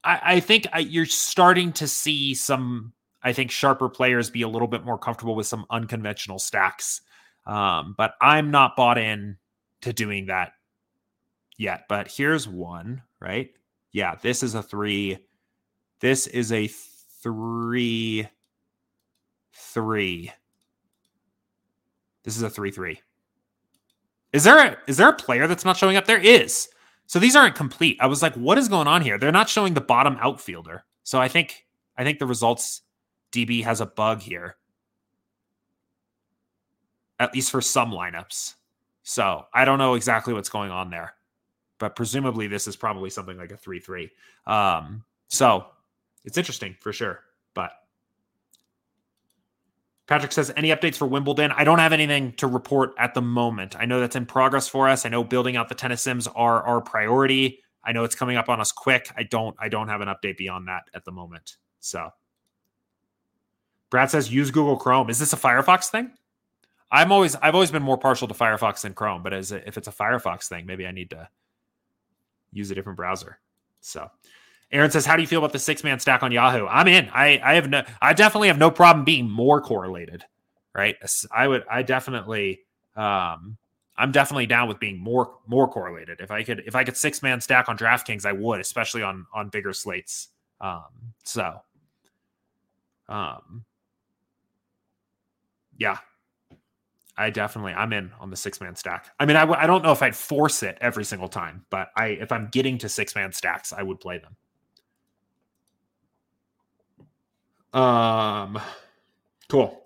I, I think I, you're starting to see some, I think, sharper players be a little bit more comfortable with some unconventional stacks. Um, but I'm not bought in to doing that yet. But here's one, right? Yeah, this is a three. This is a three three. This is a three three. Is there a is there a player that's not showing up? There is. So these aren't complete. I was like, what is going on here? They're not showing the bottom outfielder. So I think I think the results DB has a bug here. At least for some lineups. So I don't know exactly what's going on there. But presumably this is probably something like a 3-3. Um, so it's interesting for sure. But Patrick says, any updates for Wimbledon? I don't have anything to report at the moment. I know that's in progress for us. I know building out the tennis sims are our priority. I know it's coming up on us quick. I don't I don't have an update beyond that at the moment. So Brad says use Google Chrome. Is this a Firefox thing? I'm always I've always been more partial to Firefox than Chrome, but as a, if it's a Firefox thing, maybe I need to use a different browser. So Aaron says, "How do you feel about the six man stack on Yahoo?" I'm in. I I have no. I definitely have no problem being more correlated. Right. I would. I definitely. Um, I'm definitely down with being more more correlated. If I could if I could six man stack on DraftKings, I would, especially on on bigger slates. Um, so, um, yeah, I definitely I'm in on the six man stack. I mean, I w- I don't know if I'd force it every single time, but I if I'm getting to six man stacks, I would play them. Um, cool.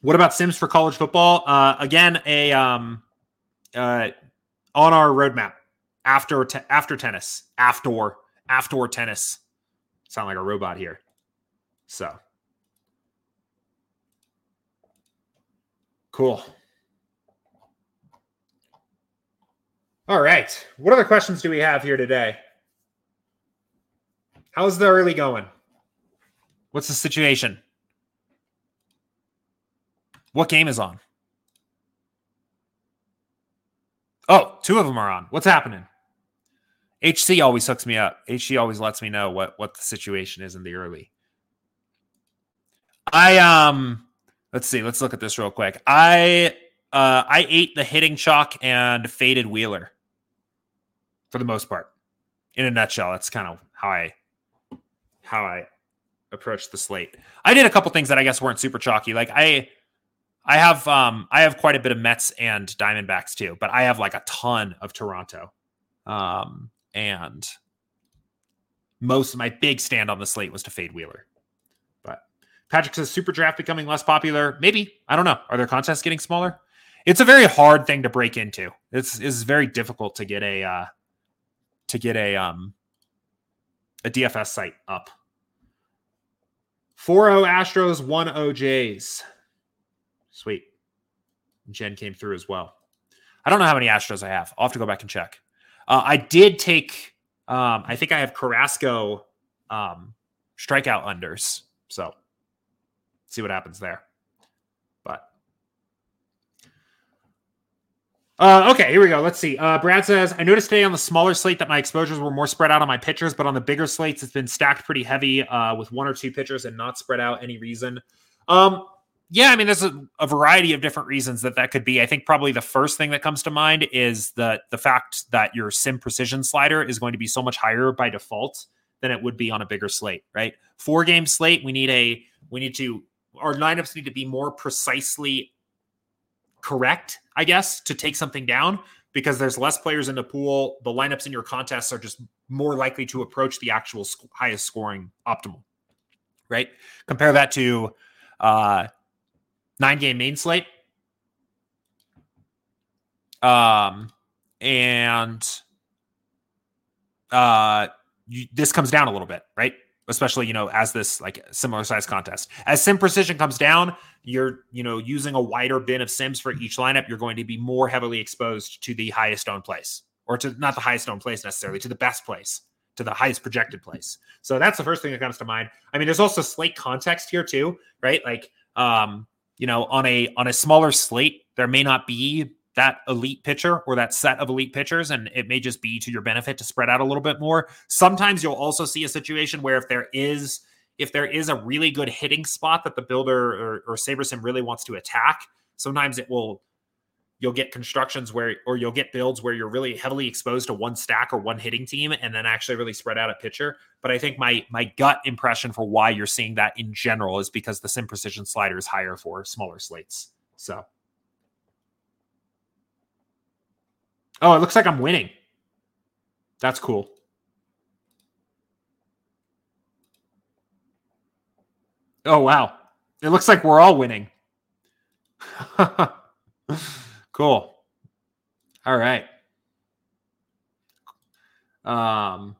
What about Sims for college football? Uh, again, a um, uh, on our roadmap after te- after tennis, after after tennis. Sound like a robot here. So cool. All right. What other questions do we have here today? How's the early going? What's the situation? What game is on? Oh, two of them are on. What's happening? HC always hooks me up. HC always lets me know what what the situation is in the early. I um let's see, let's look at this real quick. I uh I ate the hitting chalk and faded wheeler for the most part. In a nutshell, that's kind of how I how I approached the slate. I did a couple things that I guess weren't super chalky. Like I I have um I have quite a bit of Mets and Diamondbacks too, but I have like a ton of Toronto. Um and most of my big stand on the slate was to fade Wheeler. But Patrick says SuperDraft becoming less popular. Maybe. I don't know. Are their contests getting smaller? It's a very hard thing to break into. It's is very difficult to get a uh to get a um a DFS site up. 4-0 Astros, 1-0 Jays. Sweet. Jen came through as well. I don't know how many Astros I have. I'll have to go back and check. Uh, I did take, um, I think I have Carrasco um, strikeout unders. So see what happens there. But uh, okay, here we go. Let's see. Uh, Brad says, I noticed today on the smaller slate that my exposures were more spread out on my pitchers, but on the bigger slates, it's been stacked pretty heavy uh, with one or two pitchers and not spread out any reason. Um, yeah, I mean, there's a, a, variety of different reasons that that could be. I think probably the first thing that comes to mind is the the fact that your sim precision slider is going to be so much higher by default than it would be on a bigger slate, right? Four game slate, we need a we need to our lineups need to be more precisely correct, I guess, to take something down because there's less players in the pool. The lineups in your contests are just more likely to approach the actual sc- highest scoring optimal, right? Compare that to uh nine game main slate. Um, and uh, you, this comes down a little bit, right? Especially, you know, as this like similar size contest. As sim precision comes down, you're, you know, using a wider bin of sims for each lineup, you're going to be more heavily exposed to the highest owned place, or to not the highest owned place necessarily, to the best place, to the highest projected place. So that's the first thing that comes to mind. I mean, there's also slate context here too, right? Like, um, you know, on a on a smaller slate, there may not be that elite pitcher or that set of elite pitchers, and it may just be to your benefit to spread out a little bit more. Sometimes you'll also see a situation where if there is if there is a really good hitting spot that the builder or, or SaberSim really wants to attack, sometimes it will you'll get constructions where or you'll get builds where you're really heavily exposed to one stack or one hitting team and then actually really spread out a pitcher. But i think my my gut impression for why you're seeing that in general is because the sim precision slider is higher for smaller slates. So oh it looks like i'm winning that's cool oh wow it looks like we're all winning Cool. All right. Um,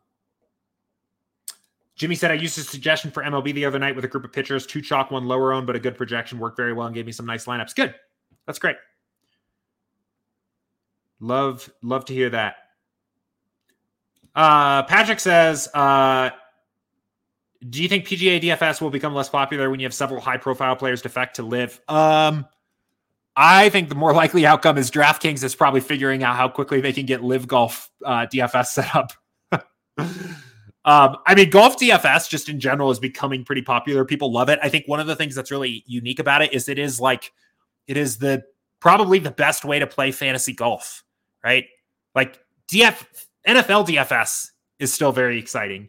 Jimmy said I used a suggestion for MLB the other night with a group of pitchers, two chalk, one lower owned, but a good projection worked very well and gave me some nice lineups. Good. That's great. Love, love to hear that. Uh, Patrick says, uh, do you think PGA DFS will become less popular when you have several high profile players defect to LIV?" Um, I think the more likely outcome is DraftKings is probably figuring out how quickly they can get LIV golf uh, DFS set up. um, I mean, golf DFS just in general is becoming pretty popular. People love it. I think one of the things that's really unique about it is it is like it is the probably the best way to play fantasy golf, right? Like DF NFL DFS is still very exciting.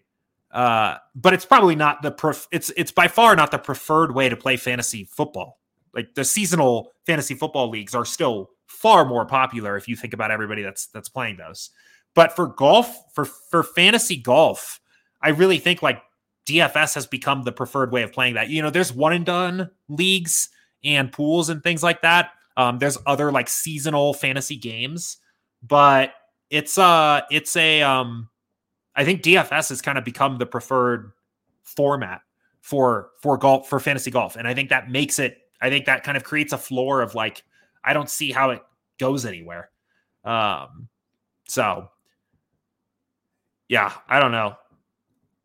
Uh, but it's probably not the pref- it's it's by far not the preferred way to play fantasy football like the seasonal fantasy football leagues are still far more popular if you think about everybody that's that's playing those. But for golf, for for fantasy golf, I really think like DFS has become the preferred way of playing that. You know, there's one and done leagues and pools and things like that. Um, there's other like seasonal fantasy games, but it's uh it's a um I think DFS has kind of become the preferred format for for golf for fantasy golf, and I think that makes it. I think that kind of creates a floor of like I don't see how it goes anywhere. Um, so yeah, I don't know.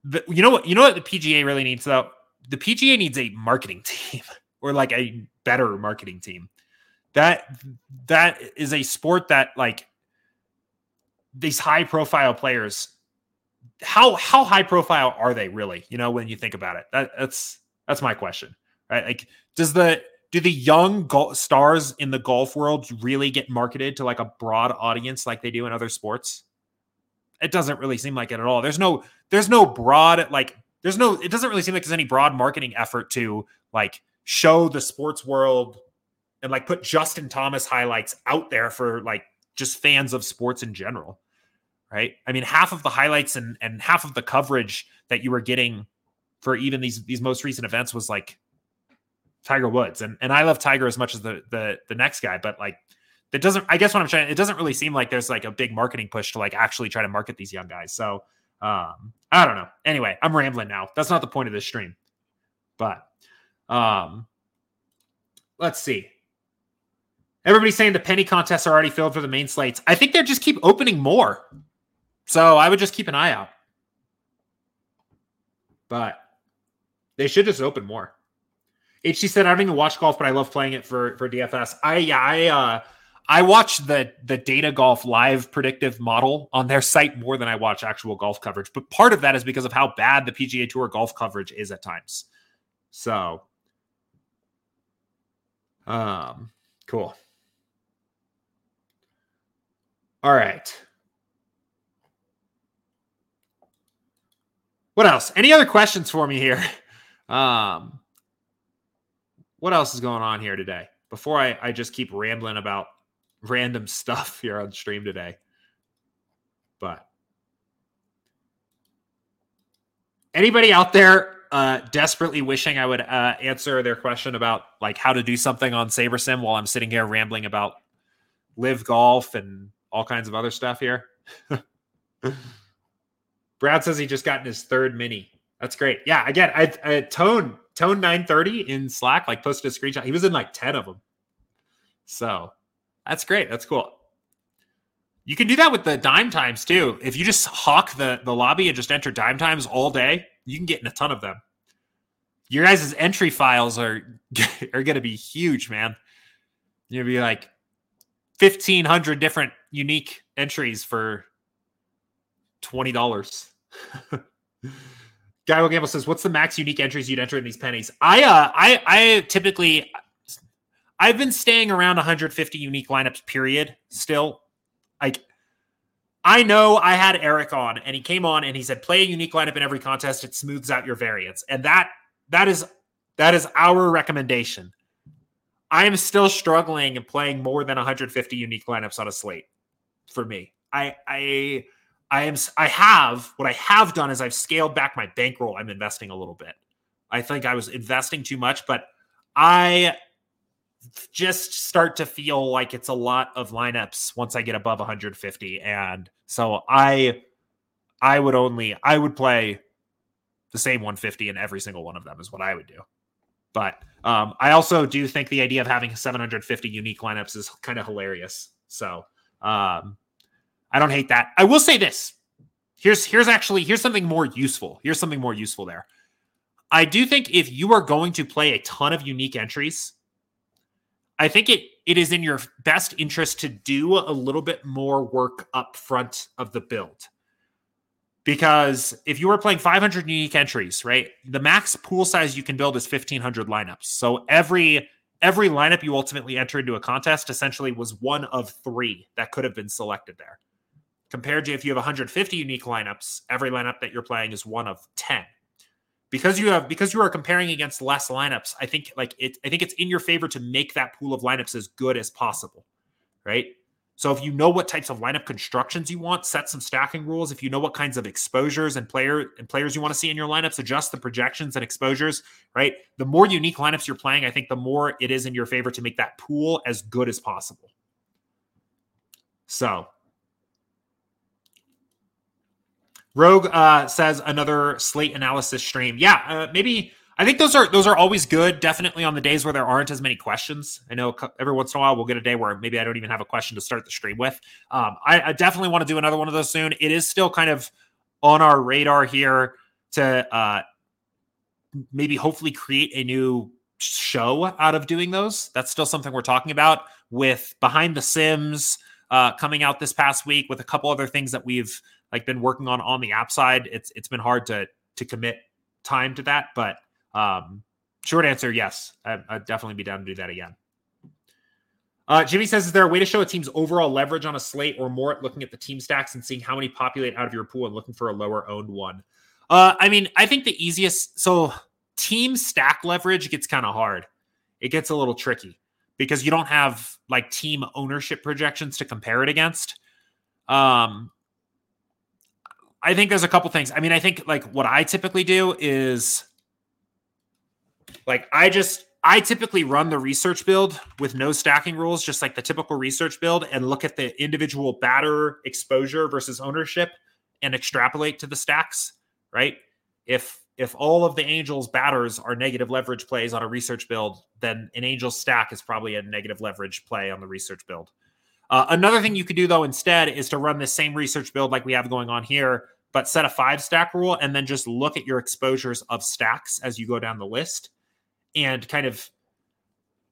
The, you know what? You know what the PGA really needs though. The PGA needs a marketing team or like a better marketing team. That that is a sport that like these high profile players how how high profile are they really you know when you think about it? That, that's that's my question right? Like does the do the young stars in the golf world really get marketed to like a broad audience like they do in other sports? It doesn't really seem like it at all. There's no there's no broad like there's no it doesn't really seem like there's any broad marketing effort to like show the sports world and like put justin thomas highlights out there for like just fans of sports in general right? I mean, half of the highlights and and half of the coverage that you were getting for even these these most recent events was like Tiger Woods, and and I love Tiger as much as the the the next guy, but like that doesn't. I guess what I'm trying, it doesn't really seem like there's like a big marketing push to like actually try to market these young guys. So um, I don't know. Anyway, I'm rambling now. That's not the point of this stream, but um, let's see. Everybody's saying the penny contests are already filled for the main slates. I think they just keep opening more. So I would just keep an eye out. But they should just open more. HC said, I don't even watch golf, but I love playing it for for DFS. I yeah, I uh I watch the the data golf live predictive model on their site more than I watch actual golf coverage. But part of that is because of how bad the PGA Tour golf coverage is at times. So um cool. All right. What else? Any other questions for me here? Um, what else is going on here today? Before I, I just keep rambling about random stuff here on stream today. But anybody out there uh, desperately wishing I would uh, answer their question about like how to do something on SaberSim while I'm sitting here rambling about LIV golf and all kinds of other stuff here? Brad says he just got in his third mini. That's great. Yeah, again, I, I tone tone 930 in Slack like posted a screenshot. He was in like 10 of them. So that's great. That's cool. You can do that with the dime times too. If you just hawk the the lobby and just enter dime times all day, you can get in a ton of them. Your guys' entry files are are to be huge, man. You'll be like 1500 different unique entries for $20. Guy gamble says, "What's the max unique entries you'd enter in these pennies?" I uh, I I typically, I've been staying around 150 unique lineups. Period. Still, like, I know I had Eric on, and he came on and he said, "Play a unique lineup in every contest. It smooths out your variance," and that that is that is our recommendation. I am still struggling and playing more than 150 unique lineups on a slate. For me, I I I am I have what I have done is I've scaled back my bankroll. I'm investing a little bit. I think I was investing too much, but I just start to feel like it's a lot of lineups once I get above 150 and so I I would only I would play the same 150 in every single one of them is what I would do. But um, I also do think the idea of having 750 unique lineups is kind of hilarious. So um, I don't hate that. I will say this. Here's here's actually here's something more useful. Here's something more useful there. I do think if you are going to play a ton of unique entries, I think it it is in your best interest to do a little bit more work up front of the build. Because if you are playing 500 unique entries, right, the max pool size you can build is 1500 lineups. So every every lineup you ultimately enter into a contest essentially was one of three that could have been selected there compared to if you have 150 unique lineups, every lineup that you're playing is one of 10. Because you have because you are comparing against less lineups, I think like it I think it's in your favor to make that pool of lineups as good as possible. Right? So if you know what types of lineup constructions you want, set some stacking rules. If you know what kinds of exposures and player and players you want to see in your lineups, adjust the projections and exposures, right? The more unique lineups you're playing, I think the more it is in your favor to make that pool as good as possible. So Rogue uh, says another slate analysis stream. Yeah, uh, maybe I think those are those are always good. Definitely on the days where there aren't as many questions. I know every once in a while we'll get a day where maybe I don't even have a question to start the stream with. Um, I, I, definitely want to do another one of those soon. It is still kind of on our radar here to uh, maybe hopefully create a new show out of doing those. That's still something we're talking about with behind the Sims uh, coming out this past week with a couple other things that we've like been working on on the app side. It's it's been hard to to commit time to that, but um, short answer, yes. I, would definitely be down to do that again. Uh, Jimmy says, is there a way to show a team's overall leverage on a slate or more at looking at the team stacks and seeing how many populate out of your pool and looking for a lower owned one? Uh, I mean, I think the easiest, so team stack leverage gets kind of hard. It gets a little tricky because you don't have like team ownership projections to compare it against. Um, I think there's a couple things. I mean, I think like what I typically do is like I just I typically run the research build with no stacking rules, just like the typical research build, and look at the individual batter exposure versus ownership and extrapolate to the stacks, right? If if all of the Angels batters are negative leverage plays on a research build, then an Angels stack is probably a negative leverage play on the research build. Uh, another thing you could do though instead is to run the same research build like we have going on here, but set a five stack rule and then just look at your exposures of stacks as you go down the list and kind of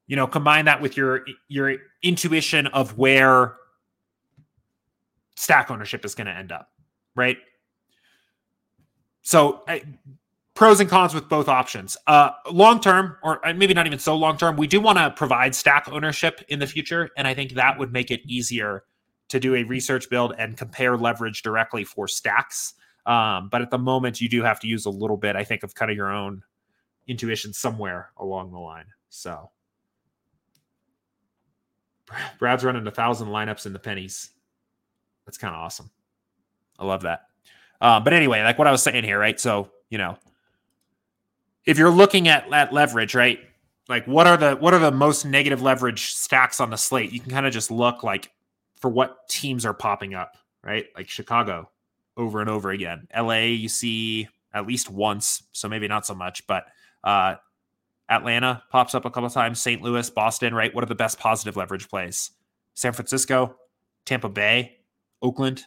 you know combine that with your your intuition of where stack ownership is going to end up right? So pros and cons with both options. Uh long term or uh, maybe not even so long term we do want to provide stack ownership in the future and i think that would make it easier to do a research build and compare leverage directly for stacks um, but at the moment you do have to use a little bit i think of kind of your own intuition somewhere along the line. So Brad's running a thousand lineups in the pennies. That's kind of awesome. I love that. Uh, but anyway, like what I was saying here, right? So you know, if you're looking at at leverage, right? Like what are the what are the most negative leverage stacks on the slate? You can kind of just look like for what teams are popping up, right? Like Chicago over and over again. LA, you see at least once, so maybe not so much, but uh, Atlanta pops up a couple times. St. Louis, Boston, right? What are the best positive leverage plays? San Francisco, Tampa Bay, Oakland.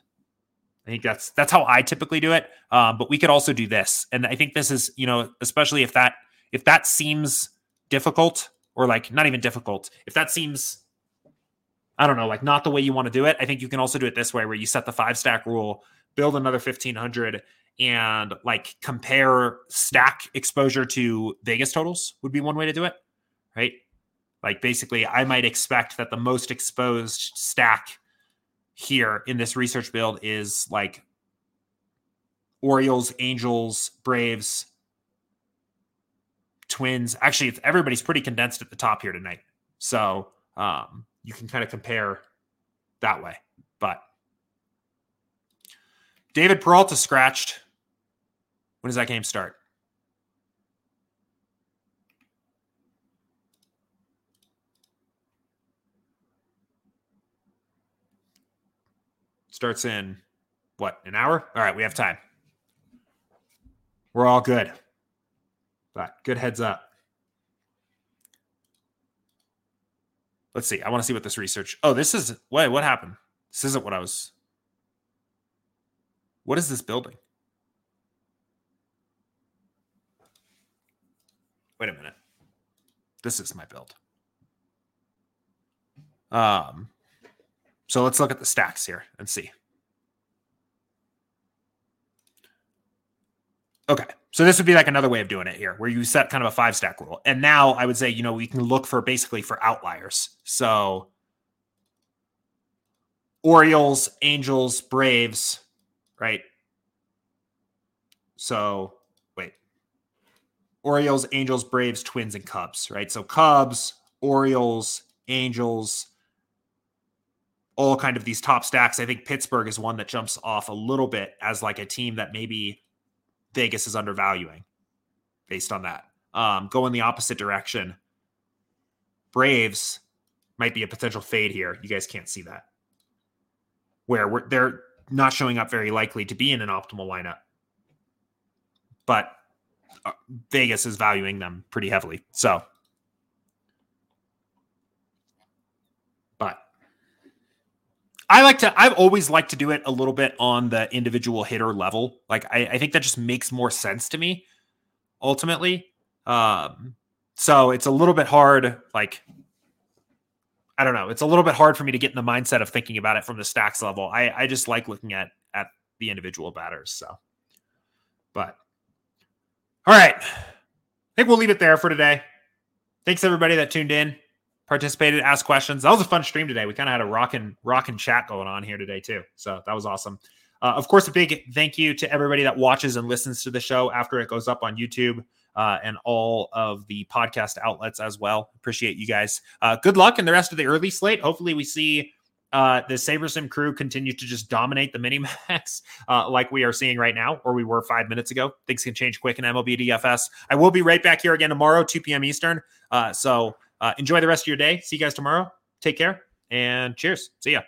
I think that's that's how I typically do it. Um, but we could also do this, and I think this is you know especially if that if that seems difficult or like not even difficult, if that seems I don't know like not the way you want to do it, I think you can also do it this way where you set the five stack rule, build another fifteen hundred, and like compare stack exposure to Vegas totals would be one way to do it, right? Like basically, I might expect that the most exposed stack here in this research build is like Orioles, Angels, Braves, Twins. Actually, everybody's pretty condensed at the top here tonight. So um, you can kind of compare that way. But David Peralta scratched when does that game start? Starts in what, an hour? All right, we have time. We're all good. But good heads up. Let's see. I want to see what this research. Oh, this is wait, what happened? This isn't what I was. What is this building? Wait a minute. This is my build. Um, so let's look at the stacks here and see. Okay. So this would be like another way of doing it here, where you set kind of a five stack rule. And now I would say, you know, we can look for basically for outliers. So Orioles, Angels, Braves, right? So wait. Orioles, Angels, Braves, Twins, and Cubs, right? So Cubs, Orioles, Angels, all kind of these top stacks, I think Pittsburgh is one that jumps off a little bit as like a team that maybe Vegas is undervaluing based on that. Um, go in the opposite direction. Braves might be a potential fade here. You guys can't see that. Where they're not showing up very likely to be in an optimal lineup. But uh, Vegas is valuing them pretty heavily. So, but I like to, I've always liked to do it a little bit on the individual hitter level. Like, I, I think that just makes more sense to me ultimately. Um, so it's a little bit hard, like, I don't know. It's a little bit hard for me to get in the mindset of thinking about it from the stacks level. I, I just like looking at at the individual batters. So, but all right, I think we'll leave it there for today. Thanks everybody that tuned in, participated, asked questions. That was a fun stream today. We kind of had a rockin' rockin' chat going on here today too. So that was awesome. Uh, of course, a big thank you to everybody that watches and listens to the show after it goes up on YouTube uh, and all of the podcast outlets as well. Appreciate you guys. Uh, good luck in the rest of the early slate. Hopefully, we see uh, the SaberSim crew continue to just dominate the mini max uh, like we are seeing right now, or we were five minutes ago. Things can change quick in MLB DFS. I will be right back here again tomorrow, 2 p.m. Eastern. Uh, so uh, enjoy the rest of your day. See you guys tomorrow. Take care and cheers. See ya.